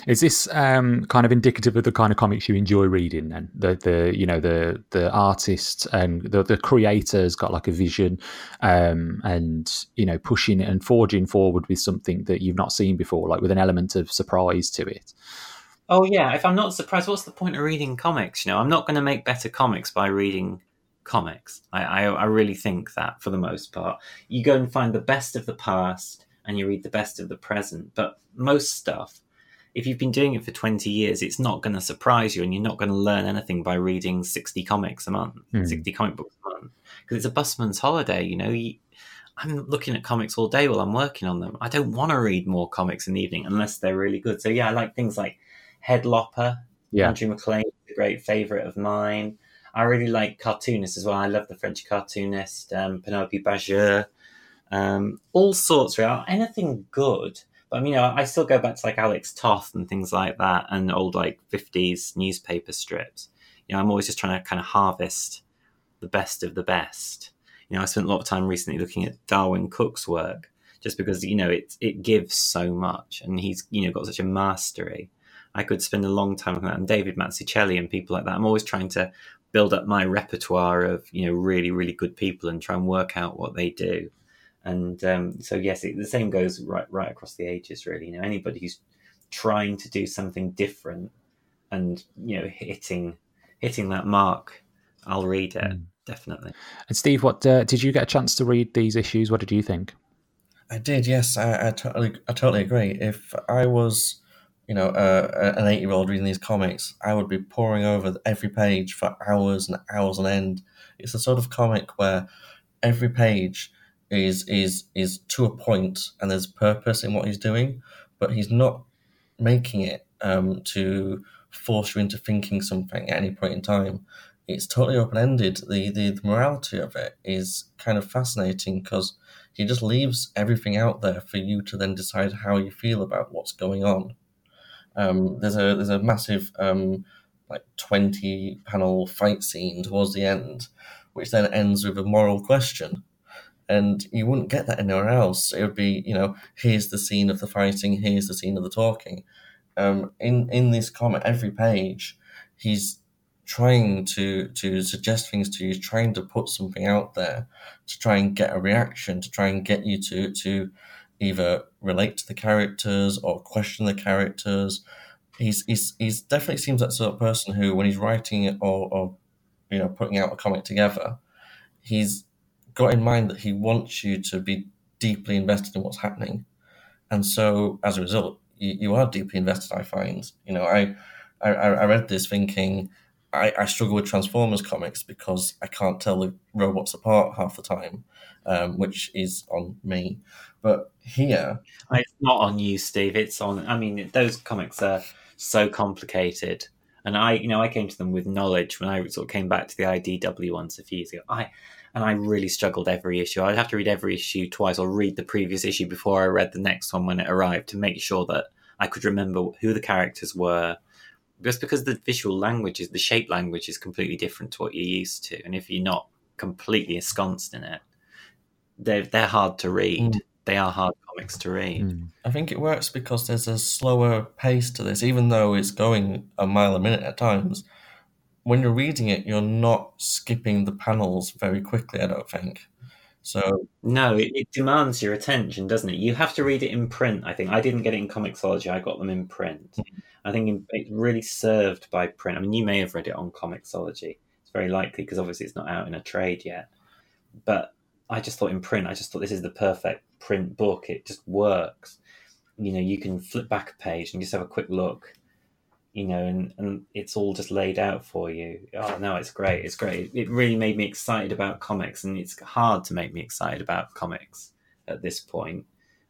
Is this um, kind of indicative of the kind of comics you enjoy reading? Then the the you know the the artist and the the creator's got like a vision, um, and you know pushing and forging forward with something that you've not seen before, like with an element of surprise to it. Oh yeah, if I'm not surprised, what's the point of reading comics? You know, I'm not going to make better comics by reading comics. I, I I really think that for the most part, you go and find the best of the past and you read the best of the present. But most stuff, if you've been doing it for 20 years, it's not going to surprise you, and you're not going to learn anything by reading 60 comics a month, Hmm. 60 comic books a month, because it's a busman's holiday. You know, you, I'm looking at comics all day while I'm working on them. I don't want to read more comics in the evening unless they're really good. So yeah, I like things like Headlopper. Yeah, Andrew MacLean is a great favourite of mine. I really like cartoonists as well. I love the French cartoonist, um, Penelope Bagieu. Um, all sorts, really. Anything good. But I mean, you know, I still go back to like Alex Toth and things like that and old like 50s newspaper strips. You know, I'm always just trying to kind of harvest the best of the best. You know, I spent a lot of time recently looking at Darwyn Cooke's work just because, you know, it, it gives so much and he's, you know, got such a mastery. I could spend a long time on that. And David Mazzucchelli and people like that. I'm always trying to build up my repertoire of you know really really good people and try and work out what they do. And um, so yes, it, the same goes right right across the ages. Really, you know, anybody who's trying to do something different and you know hitting hitting that mark, I'll read it Mm. definitely. And Steve, what uh, did you get a chance to read these issues? What did you think? I did, yes. I, I totally, I totally agree. If I was, you know, uh, an eight-year-old reading these comics, I would be poring over every page for hours and hours on end. It's a sort of comic where every page is is is to a point, and there's purpose in what he's doing, but he's not making it um, to force you into thinking something at any point in time. It's totally open ended. The, the the morality of it is kind of fascinating because he just leaves everything out there for you to then decide how you feel about what's going on. Um, there's a there's a massive um, like twenty panel fight scene towards the end, which then ends with a moral question, and you wouldn't get that anywhere else. It would be you know here's the scene of the fighting, here's the scene of the talking. Um, in in this comic, every page, he's trying to to suggest things to you, trying to put something out there to try and get a reaction, to try and get you to to either relate to the characters or question the characters. He's he's he's definitely seems that sort of person who, when he's writing it or, or you know putting out a comic together, he's got in mind that he wants you to be deeply invested in what's happening, and so as a result, you, you are deeply invested. I find you know I I, I read this thinking I, I struggle with Transformers comics because I can't tell the robots apart half the time, um, which is on me. But here, it's not on you, Steve. It's on. I mean, those comics are so complicated, and I, you know, I came to them with knowledge when I sort of came back to the IDW ones a few years ago. I and I really struggled every issue. I'd have to read every issue twice, or read the previous issue before I read the next one when it arrived to make sure that I could remember who the characters were just because the visual language is the shape language is completely different to what you're used to, and if you're not completely ensconced in it, they're they're hard to read. Mm. They are hard comics to read. Mm. I think it works because there's a slower pace to this, even though it's going a mile a minute at times. When you're reading it, you're not skipping the panels very quickly. I don't think. So no, it, it, demands your attention, doesn't it? You have to read it in print. I think I didn't get it in Comixology. I got them in print. Mm. I think it's really served by print. I mean, you may have read it on Comixology. It's very likely because obviously it's not out in a trade yet. But I just thought in print, I just thought this is the perfect print book. It just works. You know, you can flip back a page and just have a quick look, you know, and, and it's all just laid out for you. Oh, no, it's great. It's great. It really made me excited about comics, and it's hard to make me excited about comics at this point.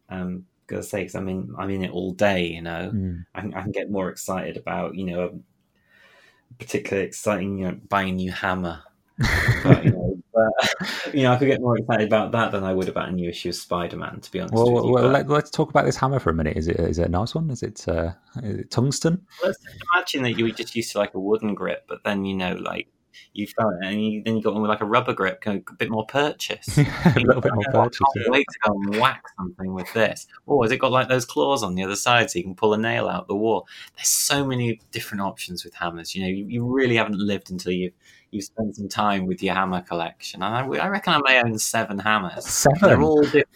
Um, say because I'm in I'm in it all day. You know, mm. I, I, can get more excited about you know, a particularly exciting you know buying a new hammer. but, you know, but, you know, I could get more excited about that than I would about a new issue of Spider Man. To be honest, well, you, well let, us talk about this hammer for a minute. Is it is it a nice one? Is it, uh, is it tungsten? Let's imagine that you were just used to like a wooden grip, but then you know, like you felt it, and you, then you got one with like a rubber grip, a bit more purchase. a little bit more purchase. I can't wait to go and whack something with this. Oh, has it got like those claws on the other side so you can pull a nail out the wall? There's so many different options with hammers. You know, you, you really haven't lived until you've you've spent some time with your hammer collection. And I, I reckon I may own seven hammers. Seven. They're all different.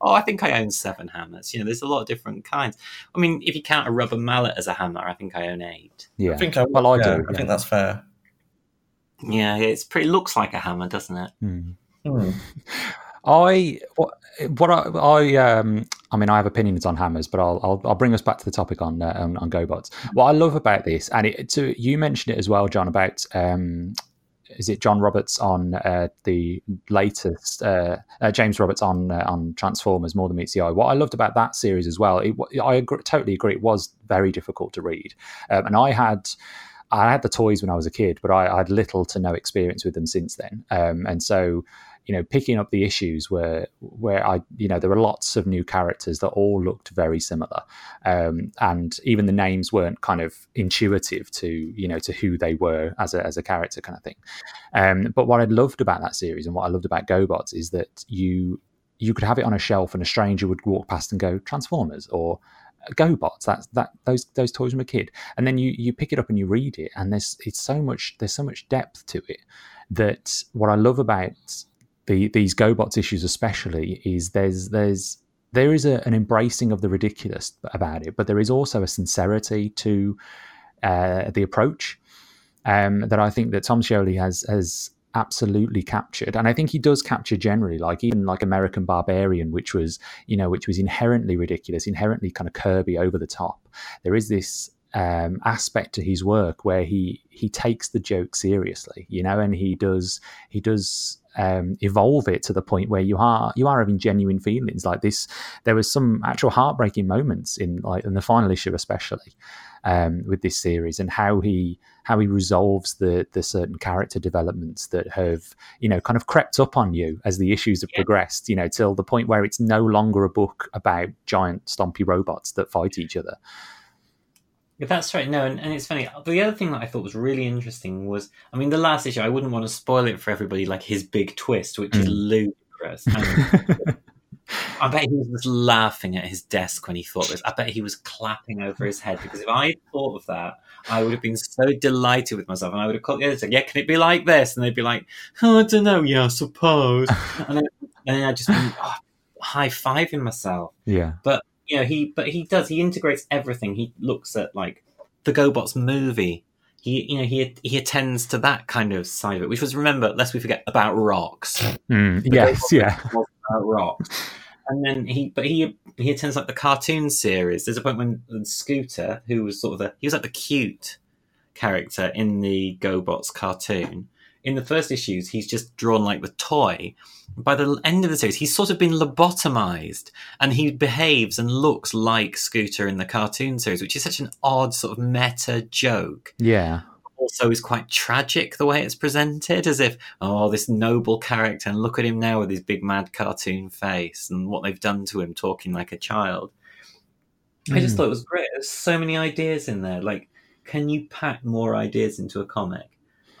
Oh, I think I own seven hammers. You know, there's a lot of different kinds. I mean, if you count a rubber mallet as a hammer, I think I own eight. Yeah, I think I, well, I yeah, do. I think that's fair. Yeah, it's pretty. Looks like a hammer, doesn't it? Mm. Mm. I what what I, I um I mean I have opinions on hammers, but I'll I'll, I'll bring us back to the topic on uh, on, on GoBots. What I love about this, and it, so you mentioned it as well, John, about um is it John Roberts on uh, the latest uh, uh, James Roberts on uh, on Transformers More Than Meets the Eye. What I loved about that series as well, it, I agree, totally agree, it was very difficult to read, um, and I had I had the toys when I was a kid, but I, I had little to no experience with them since then. Um, and so, you know, picking up the issues where where I, you know, there were lots of new characters that all looked very similar, um, and even the names weren't kind of intuitive to you know to who they were as a as a character kind of thing. Um, but what I loved about that series and what I loved about GoBots is that you you could have it on a shelf and a stranger would walk past and go Transformers or GoBots. That's that those those toys from a kid, and then you you pick it up and you read it, and there's it's so much there's so much depth to it that what I love about the these GoBots issues especially is there's there's there is a, an embracing of the ridiculous about it, but there is also a sincerity to uh, the approach um, that I think that Tom Scioli has has absolutely captured and i think he does capture generally like even like american barbarian which was you know which was inherently ridiculous inherently kind of kirby over the top there is this um, aspect to his work where he he takes the joke seriously you know and he does he does um, evolve it to the point where you are you are having genuine feelings like this. There was some actual heartbreaking moments in like in the final issue, especially um, with this series, and how he how he resolves the the certain character developments that have you know kind of crept up on you as the issues have yeah. progressed. You know, till the point where it's no longer a book about giant stompy robots that fight each other. Yeah, that's right. No, and, and it's funny. The other thing that I thought was really interesting was, I mean, the last issue. I wouldn't want to spoil it for everybody, like his big twist, which mm. is ludicrous. I bet he was just laughing at his desk when he thought this. I bet he was clapping over his head because if I thought of that, I would have been so delighted with myself, and I would have called the editor. Yeah, can it be like this? And they'd be like, oh, I don't know. Yeah, I suppose. and, then, and then I just been oh, high fiving myself. Yeah, but you know, he but he does he integrates everything. He looks at like the GoBots movie. He you know he he attends to that kind of side of it, which was remember lest we forget about rocks. Mm, yes, yeah, about rocks. And then he, but he he attends like the cartoon series. There's a point when, when Scooter, who was sort of the he was like the cute character in the GoBots cartoon, in the first issues, he's just drawn like the toy. By the end of the series, he's sort of been lobotomized and he behaves and looks like Scooter in the cartoon series, which is such an odd sort of meta joke. Yeah. Also, is quite tragic the way it's presented, as if, oh, this noble character, and look at him now with his big mad cartoon face and what they've done to him talking like a child. Mm. I just hmm. thought it was great. There's so many ideas in there. Like, can you pack more ideas into a comic?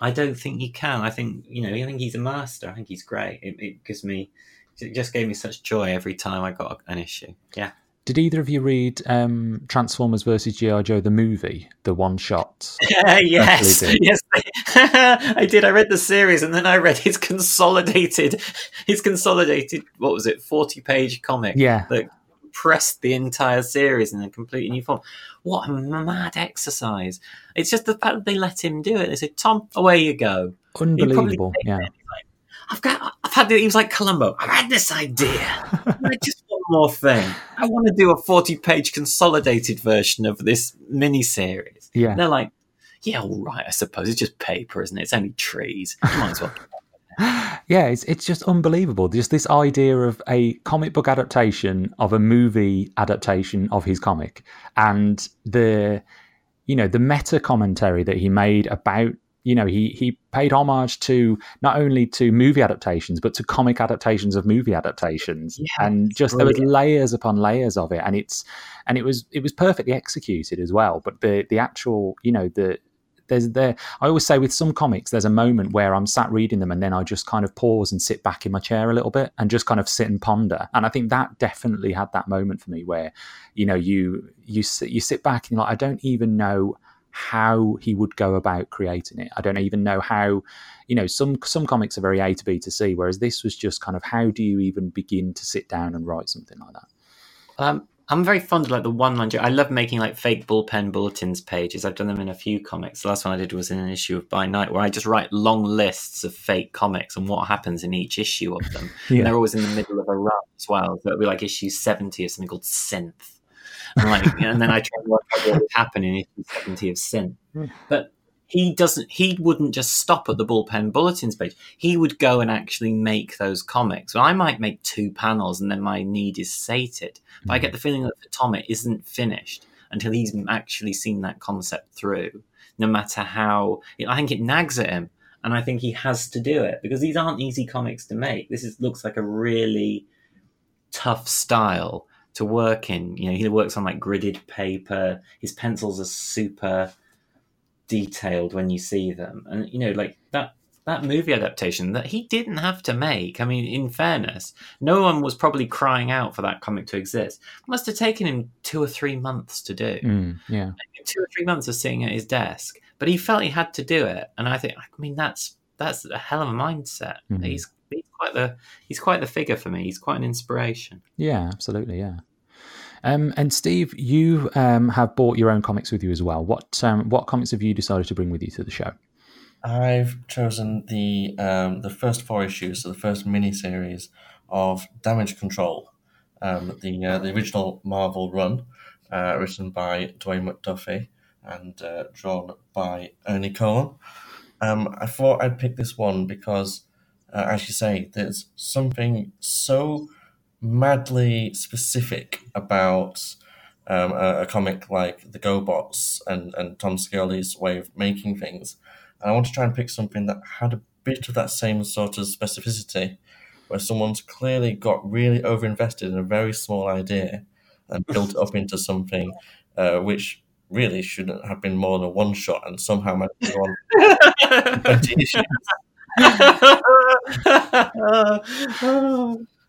I don't think you can. I think you know. I think he's a master. I think he's great. It, it gives me, it just gave me such joy every time I got an issue. Yeah. Did either of you read um, Transformers versus GI Joe the movie, the one shot? yes, yes, I did. I read the series and then I read his consolidated, his consolidated. What was it? Forty page comic. Yeah, that pressed the entire series in a completely new form. What a mad exercise! It's just the fact that they let him do it. They said, "Tom, away you go." Unbelievable. Yeah. I've got. I've had. He was like Columbo. I've had this idea. just one more thing. I want to do a forty-page consolidated version of this mini-series. Yeah. And they're like, yeah, all right. I suppose it's just paper, isn't it? It's only trees. You might as well yeah, it's it's just unbelievable. Just this idea of a comic book adaptation of a movie adaptation of his comic, and the you know the meta commentary that he made about you know he he paid homage to not only to movie adaptations but to comic adaptations of movie adaptations yeah, and just brilliant. there was layers upon layers of it and it's and it was it was perfectly executed as well but the the actual you know the there's there. I always say with some comics, there's a moment where I'm sat reading them, and then I just kind of pause and sit back in my chair a little bit and just kind of sit and ponder. And I think that definitely had that moment for me where, you know, you you sit, you sit back and you're like, I don't even know how he would go about creating it. I don't even know how, you know, some some comics are very A to B to C, whereas this was just kind of how do you even begin to sit down and write something like that? Um, I'm very fond of like the one line. I love making like fake bullpen bulletins pages. I've done them in a few comics. The last one I did was in an issue of By Night, where I just write long lists of fake comics and what happens in each issue of them. yeah. And they're always in the middle of a run as well. So it'll be like issue 70 of something called Synth. And, like, and then I try to work out what would happen in issue 70 of Synth. Hmm. But he doesn't he wouldn't just stop at the bullpen bulletins page. He would go and actually make those comics. Well i might make two panels and then my need is sated but i get the feeling that tom isn't finished until he's actually seen that concept through no matter how i think it nags at him and i think he has to do it because these aren't easy comics to make. This is looks like a really tough style to work in you know he works on like gridded paper his pencils are super detailed when you see them. And you know, like that that movie adaptation that he didn't have to make. I mean, in fairness, no one was probably crying out for that comic to exist. It must have taken him two or three months to do. Mm, yeah, two or three months of sitting at his desk, but he felt he had to do it. And I think, I mean, that's that's a hell of a mindset. Mm-hmm. He's he's quite the he's quite the figure for me. He's quite an inspiration. Yeah, absolutely. Yeah. Um, and Steve, you um, have bought your own comics with you as well. What um, what comics have you decided to bring with you to the show? I've chosen the um, the first four issues, so the first mini series of Damage Control, um, the uh, the original Marvel run, uh, written by Dwayne McDuffie and uh, drawn by Ernie Colon. Um, I thought I'd pick this one because uh, as you say, there's something so madly specific about um, a, a, comic like the GoBots and, and Tom Scioli's way of making things. And I want to try and pick something that had a bit of that same sort of specificity, where someone's clearly got really overinvested in a very small idea and built it up into something uh, which really shouldn't have been more than a one shot and somehow managed to go on 20 issues.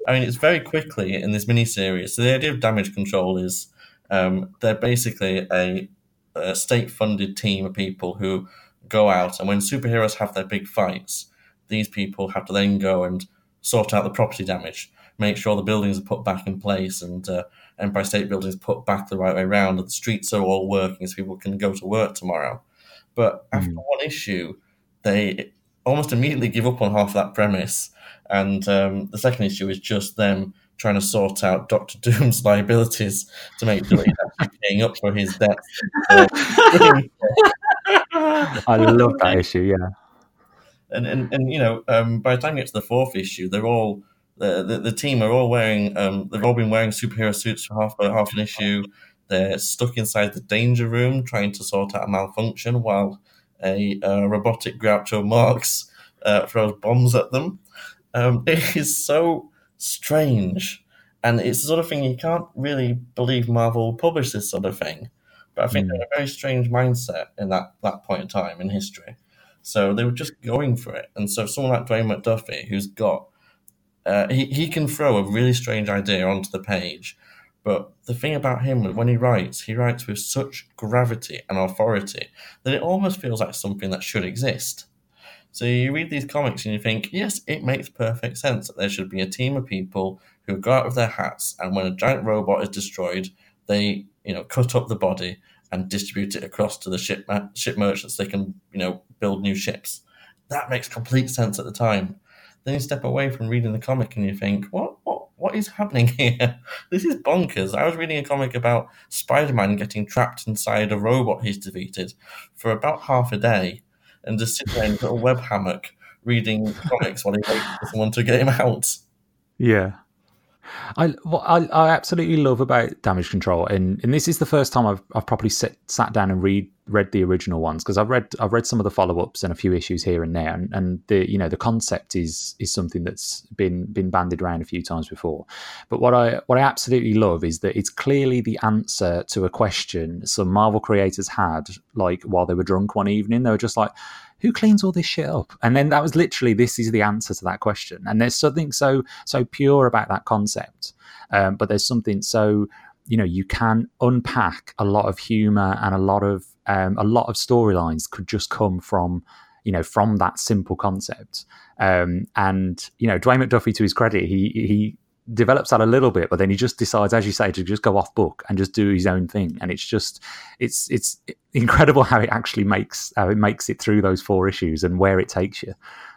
I mean, it's very quickly in this mini series. So the idea of damage control is um, they're basically a, a state funded team of people who go out, and when superheroes have their big fights, these people have to then go and sort out the property damage, make sure the buildings are put back in place, and uh, Empire State Building is put back the right way around, and the streets are all working so people can go to work tomorrow. But after mm. one issue, they almost immediately give up on half that premise, and um, the second issue is just them trying to sort out Doctor Doom's liabilities to make sure he's actually paying up for his debt. I love that issue, yeah. And and, and you know, um, by the time you get to the fourth issue, they're all the, the, the team are all wearing um, they've all been wearing superhero suits for half half an issue. They're stuck inside the danger room trying to sort out a malfunction while a uh, robotic Groucho Marx uh, throws bombs at them. Um, it is so strange. And it's the sort of thing you can't really believe Marvel published this sort of thing. But I think mm. they're a very strange mindset in that, that point in time in history. So they were just going for it. And so someone like Dwayne McDuffie, who's got, uh, he, he can throw a really strange idea onto the page. But the thing about him, when he writes, he writes with such gravity and authority that it almost feels like something that should exist. So you read these comics and you think, yes, it makes perfect sense that there should be a team of people who go out of their hats, and when a giant robot is destroyed, they you know cut up the body and distribute it across to the ship ship merchants. So they can you know build new ships. That makes complete sense at the time. Then you step away from reading the comic and you think, what what what is happening here? This is bonkers. I was reading a comic about Spider-Man getting trapped inside a robot he's defeated for about half a day and just sitting there in a web hammock reading comics while he waits for someone to get him out. Yeah. I, what I, I absolutely love about damage control, and, and this is the first time I've, I've probably sit, sat down and read read the original ones because I've read I've read some of the follow ups and a few issues here and there, and, and the you know the concept is is something that's been been bandied around a few times before. But what I what I absolutely love is that it's clearly the answer to a question some Marvel creators had like while they were drunk one evening. They were just like, who cleans all this shit up? And then that was literally this is the answer to that question. And there's something so so pure about that concept, um, but there's something so you know you can unpack a lot of humor and a lot of um, a lot of storylines could just come from you know from that simple concept. Um, and you know Dwayne McDuffie, to his credit, he he develops that a little bit, but then he just decides, as you say, to just go off book and just do his own thing. And it's just, it's it's incredible how it actually makes how it makes it through those four issues and where it takes you.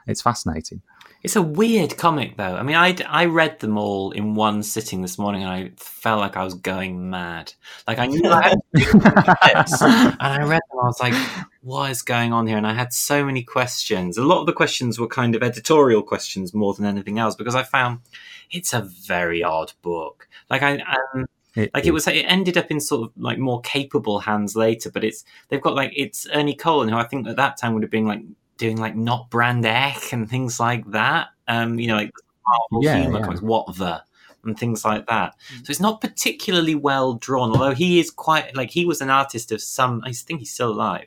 It's fascinating. It's a weird comic, though. I mean, I, I read them all in one sitting this morning, and I felt like I was going mad. Like I knew I had and I read them. I was like, "What is going on here?" And I had so many questions. A lot of the questions were kind of editorial questions more than anything else, because I found it's a very odd book. Like I. Um, it like it was, it ended up in sort of like more capable hands later, but it's they've got like it's Ernie Colon, who I think at that time would have been like doing like Not Brand Echh and things like that. Um, you know, like Marvel yeah, humor yeah. comics, what the and things like that. Mm. So it's not particularly well drawn, although he is quite like he was an artist of some. I think he's still alive.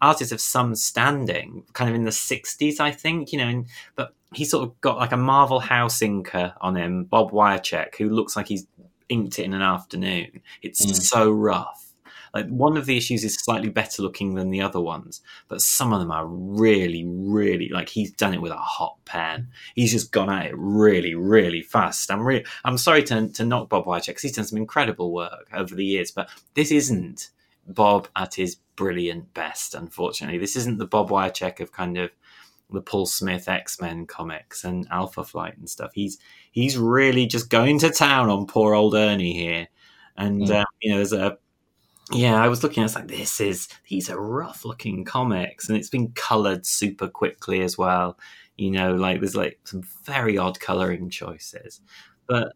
Artist of some standing, kind of in the '60s, I think. You know, and, but he sort of got like a Marvel House inker on him, Bob Wiacek, who looks like he's inked it in an afternoon. It's mm. so rough. Like one of the issues is slightly better looking than the other ones, but some of them are really, really like he's done it with a hot pen. He's just gone at it really, really fast. I'm really, I'm sorry to, to knock Bob Wiacek because he's done some incredible work over the years, but this isn't Bob at his brilliant best. Unfortunately, this isn't the Bob Wiacek of kind of the Paul Smith X Men comics and Alpha Flight and stuff. He's he's really just going to town on poor old Ernie here, and mm. uh, you know there's a yeah, I was looking. At it's like this is these are rough looking comics, and it's been coloured super quickly as well. You know, like there's like some very odd coloring choices, but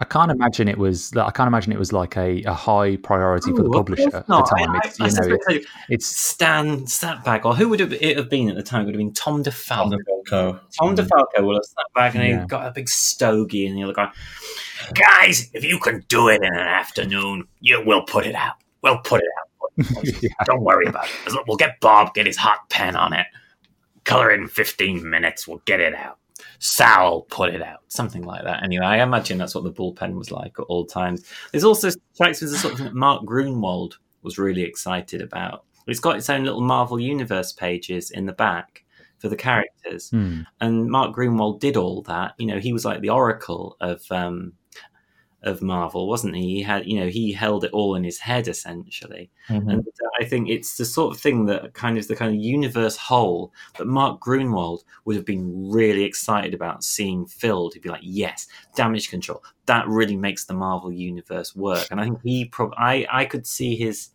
I can't imagine it was. I can't imagine it was like a, a high priority for the publisher course at the time. I- It's, I you know, suspect it- it's Stan Snapback, or who would have it have been at the time? It would have been Tom DeFalco. Tom DeFalco. Tom DeFalco will have snapped back and Yeah. he's got a big stogie and the other guy, Guys, if you can do it in an afternoon, you will put it out. We'll put it out. Yeah. Don't worry about it. We'll get Bob, get his hot pen on it. Color it in 15 minutes. We'll get it out. Sal put it out. Something like that. Anyway, I imagine that's what the bullpen was like at all times. There's also strikes me as a sort of thing that Mark Grunwald was really excited about. It's got its own little Marvel Universe pages in the back for the characters Hmm. and Mark Grunwald did all that. You know, he was like the oracle of um, of Marvel, wasn't he? He had, you know, he held it all in his head essentially. Mhm. And uh, I think it's the sort of thing that kind of the kind of universe whole that Mark Grunwald would have been really excited about seeing filled. He'd be like, "Yes, damage control. That really makes the Marvel universe work." And I think he, prob- I, I could see his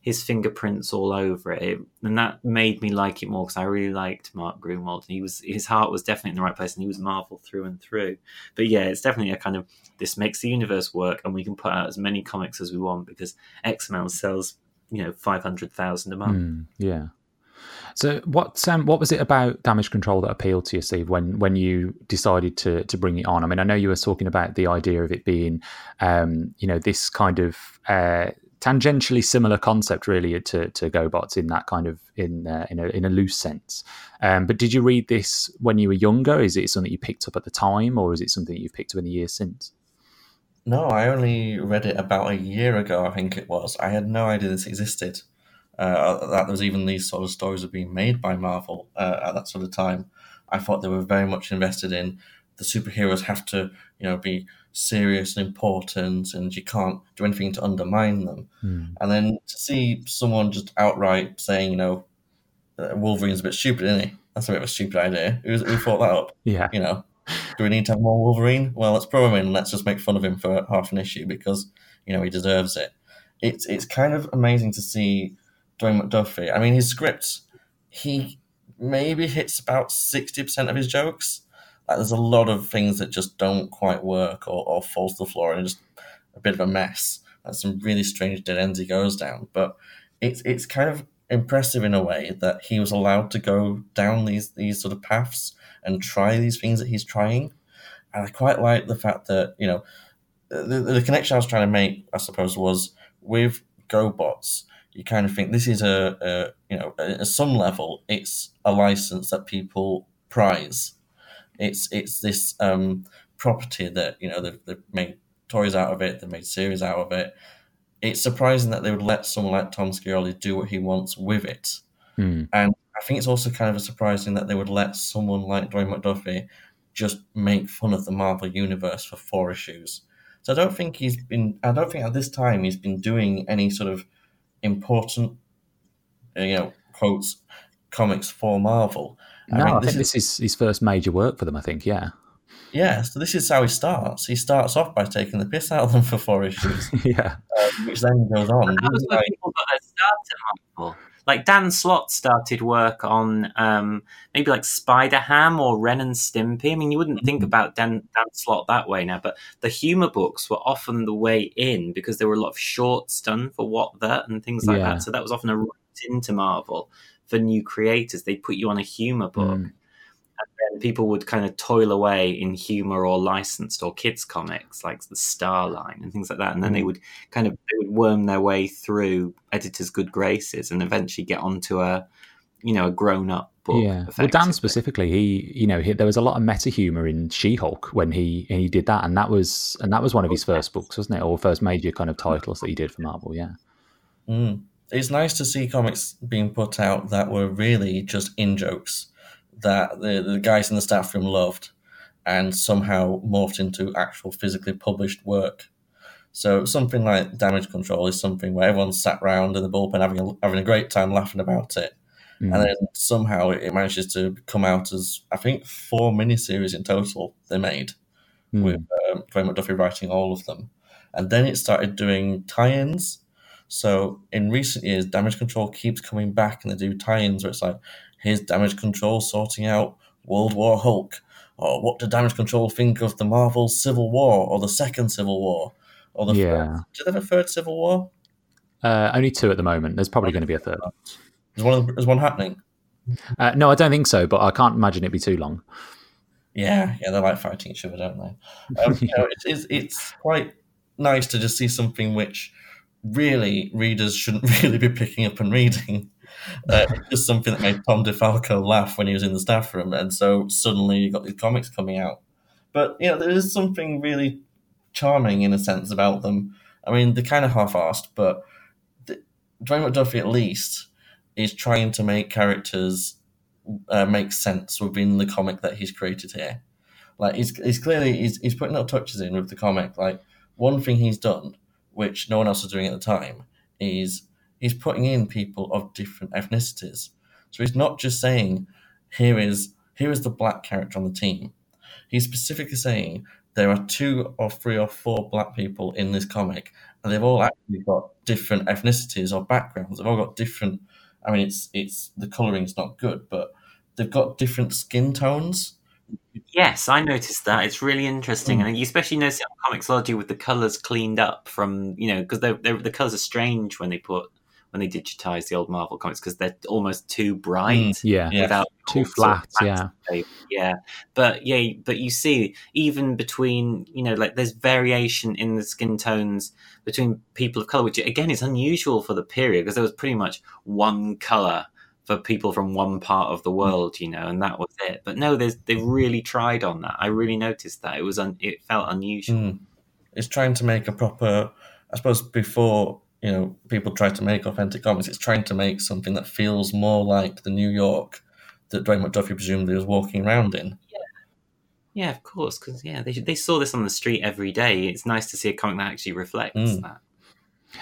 his fingerprints all over it, It- and that made me like it more because I really liked Mark Grunwald. He was his heart was definitely in the right place, and he was Marvel through and through. But yeah, it's definitely a kind of this makes the universe work, and we can put out as many comics as we want because X Men sells you know five hundred thousand a month. Hmm, yeah. So what um, what was it about damage control that appealed to you, Steve, when when you decided to to bring it on? I mean, I know you were talking about the idea of it being, um, you know, this kind of uh, tangentially similar concept, really, to to GoBots in that kind of in uh, in a in a loose sense. Um, but did you read this when you were younger? Is it something you picked up at the time, or is it something you've picked up in the years since? No, I only read it about a year ago, I think it was. I had no idea this existed. Uh, that there was even these sort of stories were being made by Marvel uh, at that sort of time. I thought they were very much invested in the superheroes have to, you know, be serious and important, and you can't do anything to undermine them. Hmm. And then to see someone just outright saying, you know, Wolverine's a bit stupid, isn't he? That's a bit of a stupid idea. Who, who thought that up? Yeah, you know, do we need to have more Wolverine? Well, let's throw him in. and Let's just make fun of him for half an issue because you know he deserves it. It's it's kind of amazing to see Dwayne McDuffie. I mean, his scripts, he maybe hits about sixty percent of his jokes. Like, there's a lot of things that just don't quite work or, or fall to the floor and just a bit of a mess. And some really strange dead ends he goes down. But it's it's kind of impressive in a way that he was allowed to go down these these sort of paths and try these things that he's trying. And I quite like the fact that, you know, the, the connection I was trying to make, I suppose, was with GoBots. You kind of think this is a, a you know, at some level, it's a license that people prize. It's it's this um, property that you know they've, they've made toys out of it, they've made series out of it. It's surprising that they would let someone like Tom Scioli do what he wants with it. Hmm. And I think it's also kind of surprising that they would let someone like Dwayne McDuffie just make fun of the Marvel Universe for four issues. So I don't think he's been. I don't think at this time he's been doing any sort of important, uh, you know, quotes comics for Marvel. No, I think, this this is his first major work for them. I think, yeah, Yeah, so this is how he starts. He starts off by taking the piss out of them for four issues, yeah, um, which then goes on. That was where Like, people got their start at Marvel. Like Dan Slott started work on um, maybe like Spider Ham or Ren and Stimpy. I mean, you wouldn't think about Dan, Dan Slott that way now, but the humor books were often the way in because there were a lot of shorts done for What The and things like Yeah. that. So that was often a route into Marvel for new creators. They put you on a humor book. Mm. And people would kind of toil away in humor or licensed or kids comics like the Star line and things like that, and then they Mm. would kind of they would worm their way through editors' good graces and eventually get onto a you know a grown up book. yeah. Well, Dan specifically, he, you know, he, there was a lot of meta humor in She-Hulk when he he did that, and that was and that was one of his first books, wasn't it, or first major kind of titles that he did for Marvel. Yeah, Mm. It's nice to see comics being put out that were really just in jokes that the, the guys in the staff room loved and somehow morphed into actual physically published work. So something like Damage Control is something where everyone sat round in the bullpen having a, having a great time laughing about it. Mm. And then somehow it manages to come out as, I think, four miniseries in total they made Mm. with um, Dwayne McDuffie writing all of them. And then it started doing tie ins. So in recent years, Damage Control keeps coming back and they do tie ins where it's like, here's Damage Control sorting out World War Hulk, or what did Damage Control think of the Marvel Civil War or the Second Civil War or the Yeah. first, did they have a third Civil War? Uh, only two at the moment. There's probably going to be a third. Is one of them, is one happening? Uh, no, I don't think so, but I can't imagine it'd be too long. Yeah, yeah, they like fighting each other, don't they? Um, you know, it's, it's, it's quite nice to just see something which really readers shouldn't really be picking up and reading. Uh, it's just something that made Tom DeFalco laugh when he was in the staff room, and so suddenly you got these comics coming out. But you know, there is something really charming in a sense about them. I mean, they're kind of half-assed, but the, Dwayne McDuffie at least is trying to make characters uh, make sense within the comic that he's created here. Like he's, he's clearly he's, he's putting little touches in with the comic. Like one thing he's done, which no one else was doing at the time, is he's putting in people of different ethnicities. So he's not just saying here is here is the black character on the team. He's specifically saying there are two or three or four black people in this comic, and they've all actually got different ethnicities or backgrounds. They've all got different. I mean, it's it's the coloring's not good, but they've got different skin tones. Yes, I noticed that. It's really interesting, hmm. and you especially notice it on Comixology with the colors cleaned up from you know because the colors are strange when they put when they digitize the old Marvel comics because they're almost too hmm, bright. Yeah. Yeah. Without Too sort of flat, yeah. and yeah. But yeah, but you see, even between you know, like there's variation in the skin tones between people of color, which again is unusual for the period because there was pretty much one color for people from one part of the world, you know, and that was it. But no, there's they've really tried on that. I really noticed that it was un, it felt unusual. Mm. It's trying to make a proper. I suppose before you know people try to make authentic comics, it's trying to make something that feels more like the New York that Dwayne McDuffie presumably was walking around in. Yeah, of course, because yeah, they they saw this on the street every day. It's nice to see a comic that actually reflects Mm. that.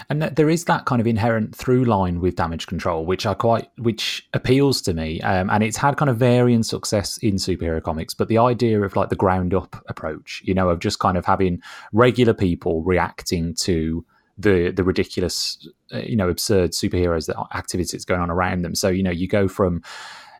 And th- there is that kind of inherent through line with damage control, which I quite, which appeals to me, um, and it's had kind of varying success in superhero comics. But the idea of like the ground up approach, you know, of just kind of having regular people reacting to the the ridiculous, uh, you know, absurd superheroes that activities that's going on around them. So you know, you go from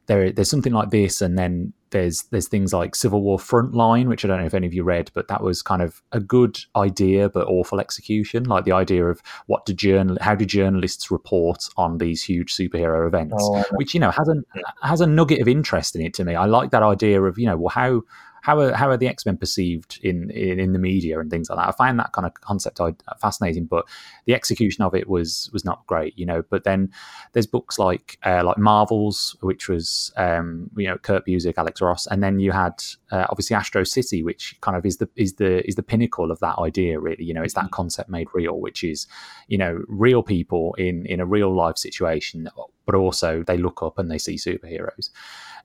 there, there's something like this, and then there's there's things like Civil War Frontline, which I don't know if any of you read, but that was kind of a good idea but awful execution. Like the idea of what do journal how do journalists report on these huge superhero events, Oh, which you know has a has a nugget of interest in it to me. I like that idea of you know well how. How are, how are the X Men perceived in, in in the media and things like that? I find that kind of concept fascinating, but the execution of it was was not great, you know. But then there's books like uh, like Marvels, which was um, you know Kurt Busiek, Alex Ross, and then you had uh, obviously Astro City, which kind of is the is the is the pinnacle of that idea. Really, you know, it's that concept made real, which is you know real people in in a real life situation, but also they look up and they see superheroes.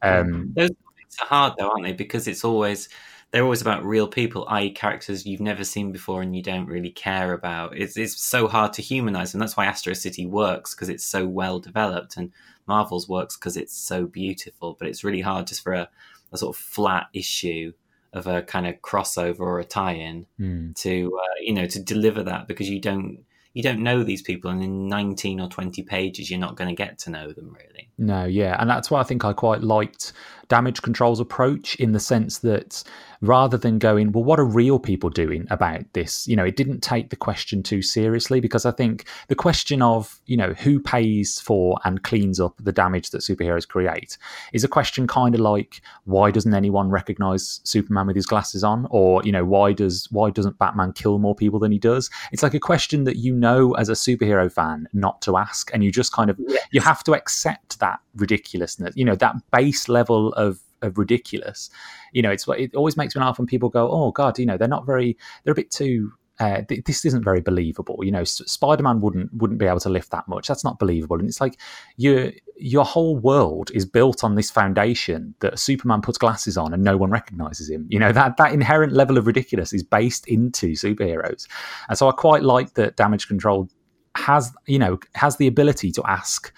Um, Those comics are hard though, aren't they? Because it's always they're always about real people, i.e., characters you've never seen before and you don't really care about. It's it's so hard to humanize and That's why Astro City works because it's so well developed, and Marvel's works because it's so beautiful. But it's really hard just for a, a sort of flat issue of a kind of crossover or a tie-in hmm. to uh, you know to deliver that because you don't you don't know these people, and in nineteen or twenty pages, you're not going to get to know them really. No, yeah, and that's why I think I quite liked Damage Control's approach in the sense that rather than going, well, what are real people doing about this? You know, it didn't take the question too seriously because I think the question of, you know, who pays for and cleans up the damage that superheroes create is a question kind of like why doesn't anyone recognize Superman with his glasses on, or you know, why does why doesn't Batman kill more people than he does? It's like a question that you know as a superhero fan not to ask, and you just kind of you have to accept that ridiculousness, you know, that base level of of ridiculous. You know, it's it always makes me laugh when people go, "Oh God, you know, they're not very, they're a bit too." Uh, th- this isn't very believable. You know, S- Spider-Man wouldn't wouldn't be able to lift that much. That's not believable. And it's like your your whole world is built on this foundation that Superman puts glasses on and no one recognizes him. You know that that inherent level of ridiculous is based into superheroes, and so I quite like that Damage Control has you know has the ability to ask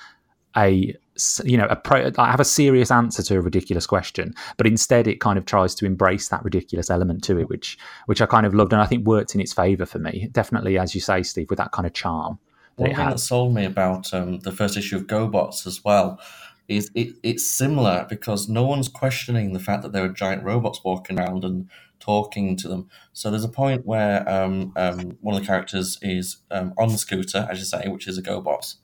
a you know a pro, I have a serious answer to a ridiculous question, but instead it kind of tries to embrace that ridiculous element to it, which which I kind of loved and I think worked in its favor for me. Definitely, as you say, Steve, with that kind of charm that One it thing that sold me about um, the first issue of GoBots as well is it, it's similar because no one's questioning the fact that there are giant robots walking around and talking to them. So there's a point where um, um, one of the characters is um, on the scooter, as you say, which is a GoBot,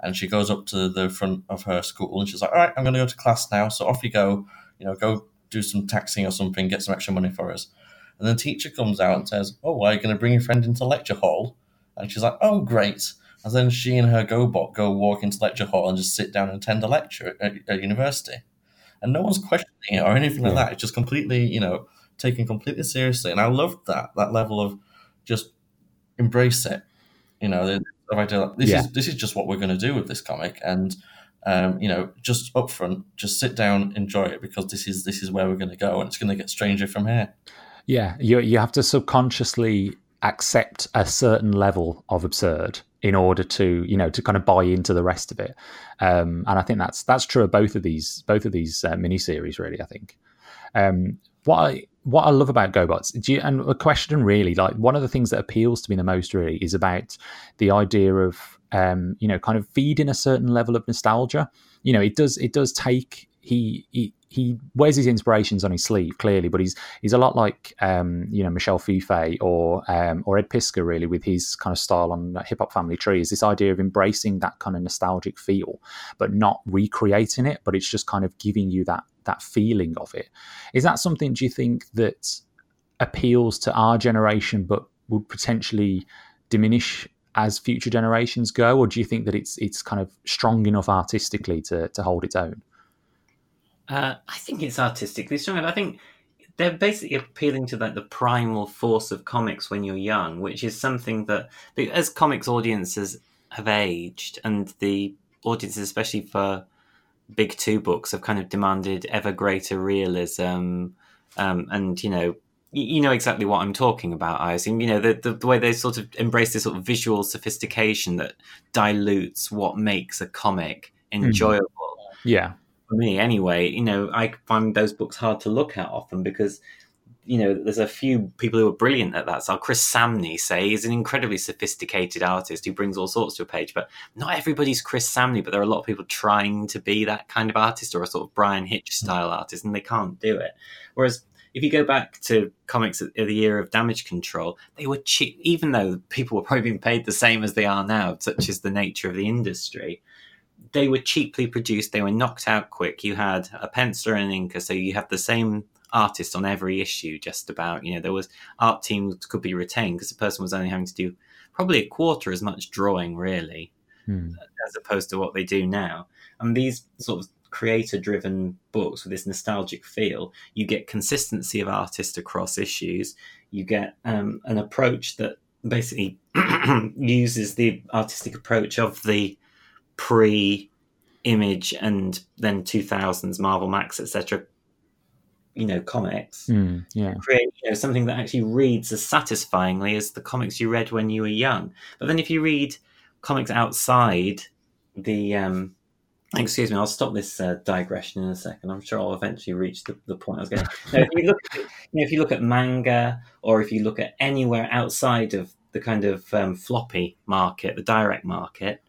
and she goes up to the front of her school and she's like, "All right, I'm going to go to class now. So off you go. You know, go do some taxing or something, get some extra money for us." And the teacher comes out and says, "Oh, are you going to bring your friend into lecture hall?" And she's like, "Oh, great." And then she and her GoBot go walk into lecture hall and just sit down and attend a lecture at, at university. And no one's questioning it or anything like that. It's just completely, you know, taken completely seriously. And I loved that, that level of just embrace it. You know, this yeah. is this is just what we're going to do with this comic, and um, you know, just upfront, just sit down, enjoy it because this is this is where we're going to go, and it's going to get stranger from here. Yeah, you you have to subconsciously accept a certain level of absurd in order to you know to kind of buy into the rest of it um, and i think that's that's true of both of these both of these uh, miniseries really i think um, what i what i love about gobots do you, and a question really like one of the things that appeals to me the most really is about the idea of um, you know kind of feeding a certain level of nostalgia. You know it does it does take he, he he wears his inspirations on his sleeve clearly, but he's he's a lot like um, you know Michel Fiffe or um, or Ed Piskor really with his kind of style on Hip Hop Family Tree is this idea of embracing that kind of nostalgic feel, but not recreating it, but it's just kind of giving you that that feeling of it. Is that something do you think that appeals to our generation, but would potentially diminish as future generations go, or do you think that it's it's kind of strong enough artistically to to hold its own? Uh, I think it's artistically strong. I think they're basically appealing to like the primal force of comics when you're young, which is something that as comics audiences have aged and the audiences, especially for big two books, have kind of demanded ever greater realism. Um, and you know, you know exactly what I'm talking about. I assume you know the, the, the way they sort of embrace this sort of visual sophistication that dilutes what makes a comic hmm. enjoyable. Mm. Yeah, for me anyway, you know, I find those books hard to look at often because, you know, there's a few people who are brilliant at that. So Chris Samnee, say, is an incredibly sophisticated artist who brings all sorts to a page, but not everybody's Chris Samnee, but there are a lot of people trying to be that kind of artist or a sort of Bryan Hitch mm. style artist, and they can't do it. Whereas if you go back to comics of the year of damage control, they were cheap, even though people were probably being paid the same as they are now, such is the nature of the industry they were cheaply produced. They were knocked out quick. You had a penciler and an inker, so you have the same artist on every issue. Just about, you know, there was art teams could be retained because the person was only having to do probably a quarter as much drawing, really, hmm. as opposed to what they do now. And these sort of creator-driven books with this nostalgic feel, you get consistency of artist across issues. You get um, an approach that basically uses the artistic approach of the pre image and then 2000s marvel max etc you know comics. Mm, yeah. Create you know something that actually reads as satisfyingly as the comics you read when you were young. But then if you read comics outside the um excuse me i'll stop this uh, digression in a second. I'm sure i'll eventually reach the, the point i was going now, if you look at, you know, if you look at manga or if you look at anywhere outside of the kind of um, floppy market the direct market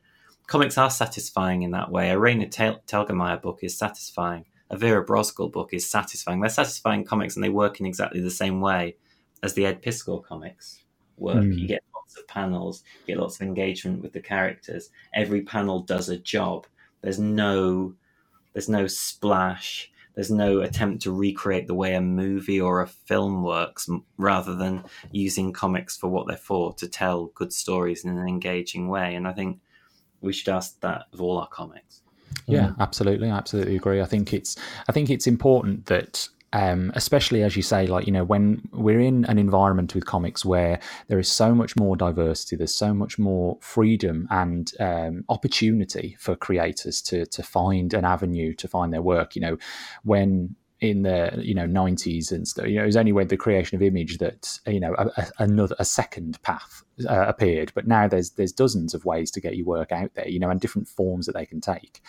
comics are satisfying in that way. A Raina Tel- Telgemeier book is satisfying. A Vera Brosgol book is satisfying. They're satisfying comics, and they work in exactly the same way as the Ed Piskor comics work. Mm. You get lots of panels, you get lots of engagement with the characters. Every panel does a job. There's no, there's no splash. There's no attempt to recreate the way a movie or a film works, rather than using comics for what they're for to tell good stories in an engaging way. And I think we should ask that of all our comics. Yeah, mm. absolutely, I absolutely agree. I think it's I think it's important that um, especially as you say, like you know, when we're in an environment with comics where there is so much more diversity, there's so much more freedom and um, opportunity for creators to to find an avenue to find their work. You know, when in the you know 90s and stuff. You know, it was only with the creation of image that you know a, a, another a second path uh, appeared. But now there's there's dozens of ways to get your work out there. You know, and different forms that they can take.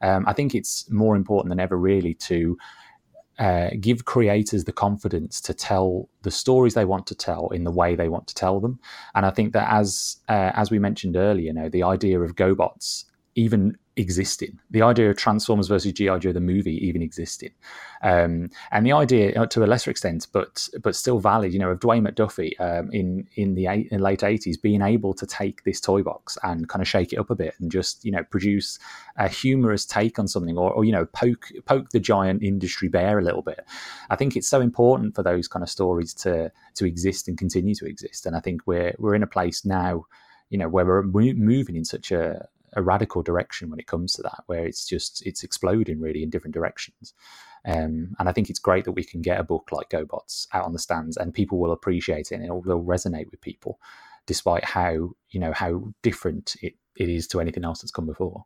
Um, I think it's more important than ever, really, to uh, give creators the confidence to tell the stories they want to tell in the way they want to tell them. And I think that as uh, as we mentioned earlier, you know, the idea of GoBots even existing. The idea of Transformers versus GI Joe the movie even existing, um, and the idea uh, to a lesser extent, but but still valid. You know, of Dwayne McDuffie um, in in the eight, in late eighties being able to take this toy box and kind of shake it up a bit and just you know produce a humorous take on something, or, or you know poke poke the giant industry bear a little bit. I think it's so important for those kind of stories to to exist and continue to exist. And I think we're we're in a place now you know where we're moving in such a, a radical direction when it comes to that, where it's just it's exploding really in different directions. Um, and I think it's great that we can get a book like GoBots out on the stands, and people will appreciate it, and it will resonate with people, despite how you know how different it, it is to anything else that's come before.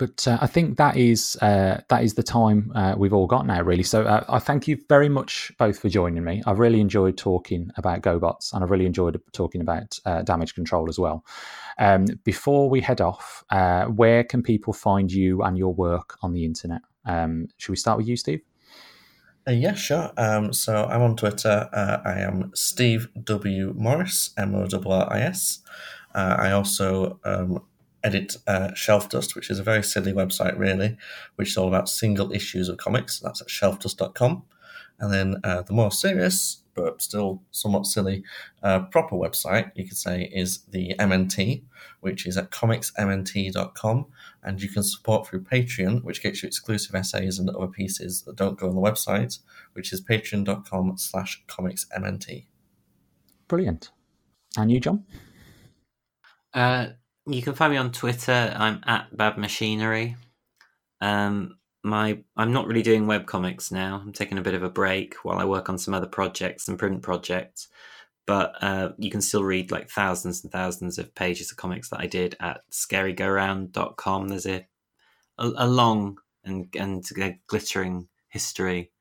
But uh, I think that is uh, that is the time uh, we've all got now, really. So uh, I thank you very much both for joining me. I've really enjoyed talking about GoBots, and I've really enjoyed talking about uh, damage control as well. Um, before we head off, uh, where can people find you and your work on the internet? Um, should we start with you, Steve? Yeah, sure. Um, so I'm on Twitter. I am Steve W Morris, M O R R I S. I also um, edit uh, Shelfdust, which is a very silly website, really, which is all about single issues of comics. That's at shelfdust.com. And then uh, the more serious, but still somewhat silly, uh, proper website, you could say, is the MNT, which is at comicsmnt.com. And you can support through Patreon, which gets you exclusive essays and other pieces that don't go on the website, which is patreon.com slash comicsmnt. Brilliant. And you, John? Uh, you can find me on Twitter. I'm at Bad Machinery. Um, my I'm not really doing web comics now. I'm taking a bit of a break while I work on some other projects and print projects. But uh, you can still read like thousands and thousands of pages of comics that I did at scarygoaround.com. There's a, a, a long and and glittering history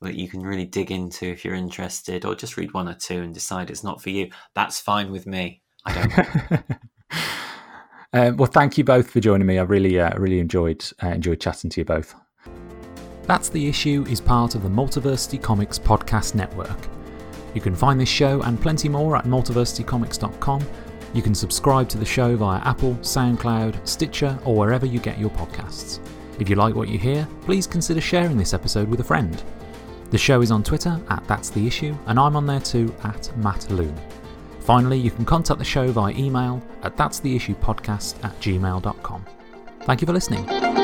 that you can really dig into if you're interested, or just read one or two and decide it's not for you. That's fine with me. I don't. Uh, well, thank you both for joining me. I really, uh, really enjoyed uh, enjoyed chatting to you both. That's the issue is part of the Multiversity Comics podcast network. You can find this show and plenty more at multiversitycomics.com. You can subscribe to the show via Apple, SoundCloud, Stitcher, or wherever you get your podcasts. If you like what you hear, please consider sharing this episode with a friend. The show is on Twitter at That's the Issue, and I'm on there too at Matt Loon. Finally, you can contact the show via email at that'stheissuepodcast at gmail.com. Thank you for listening.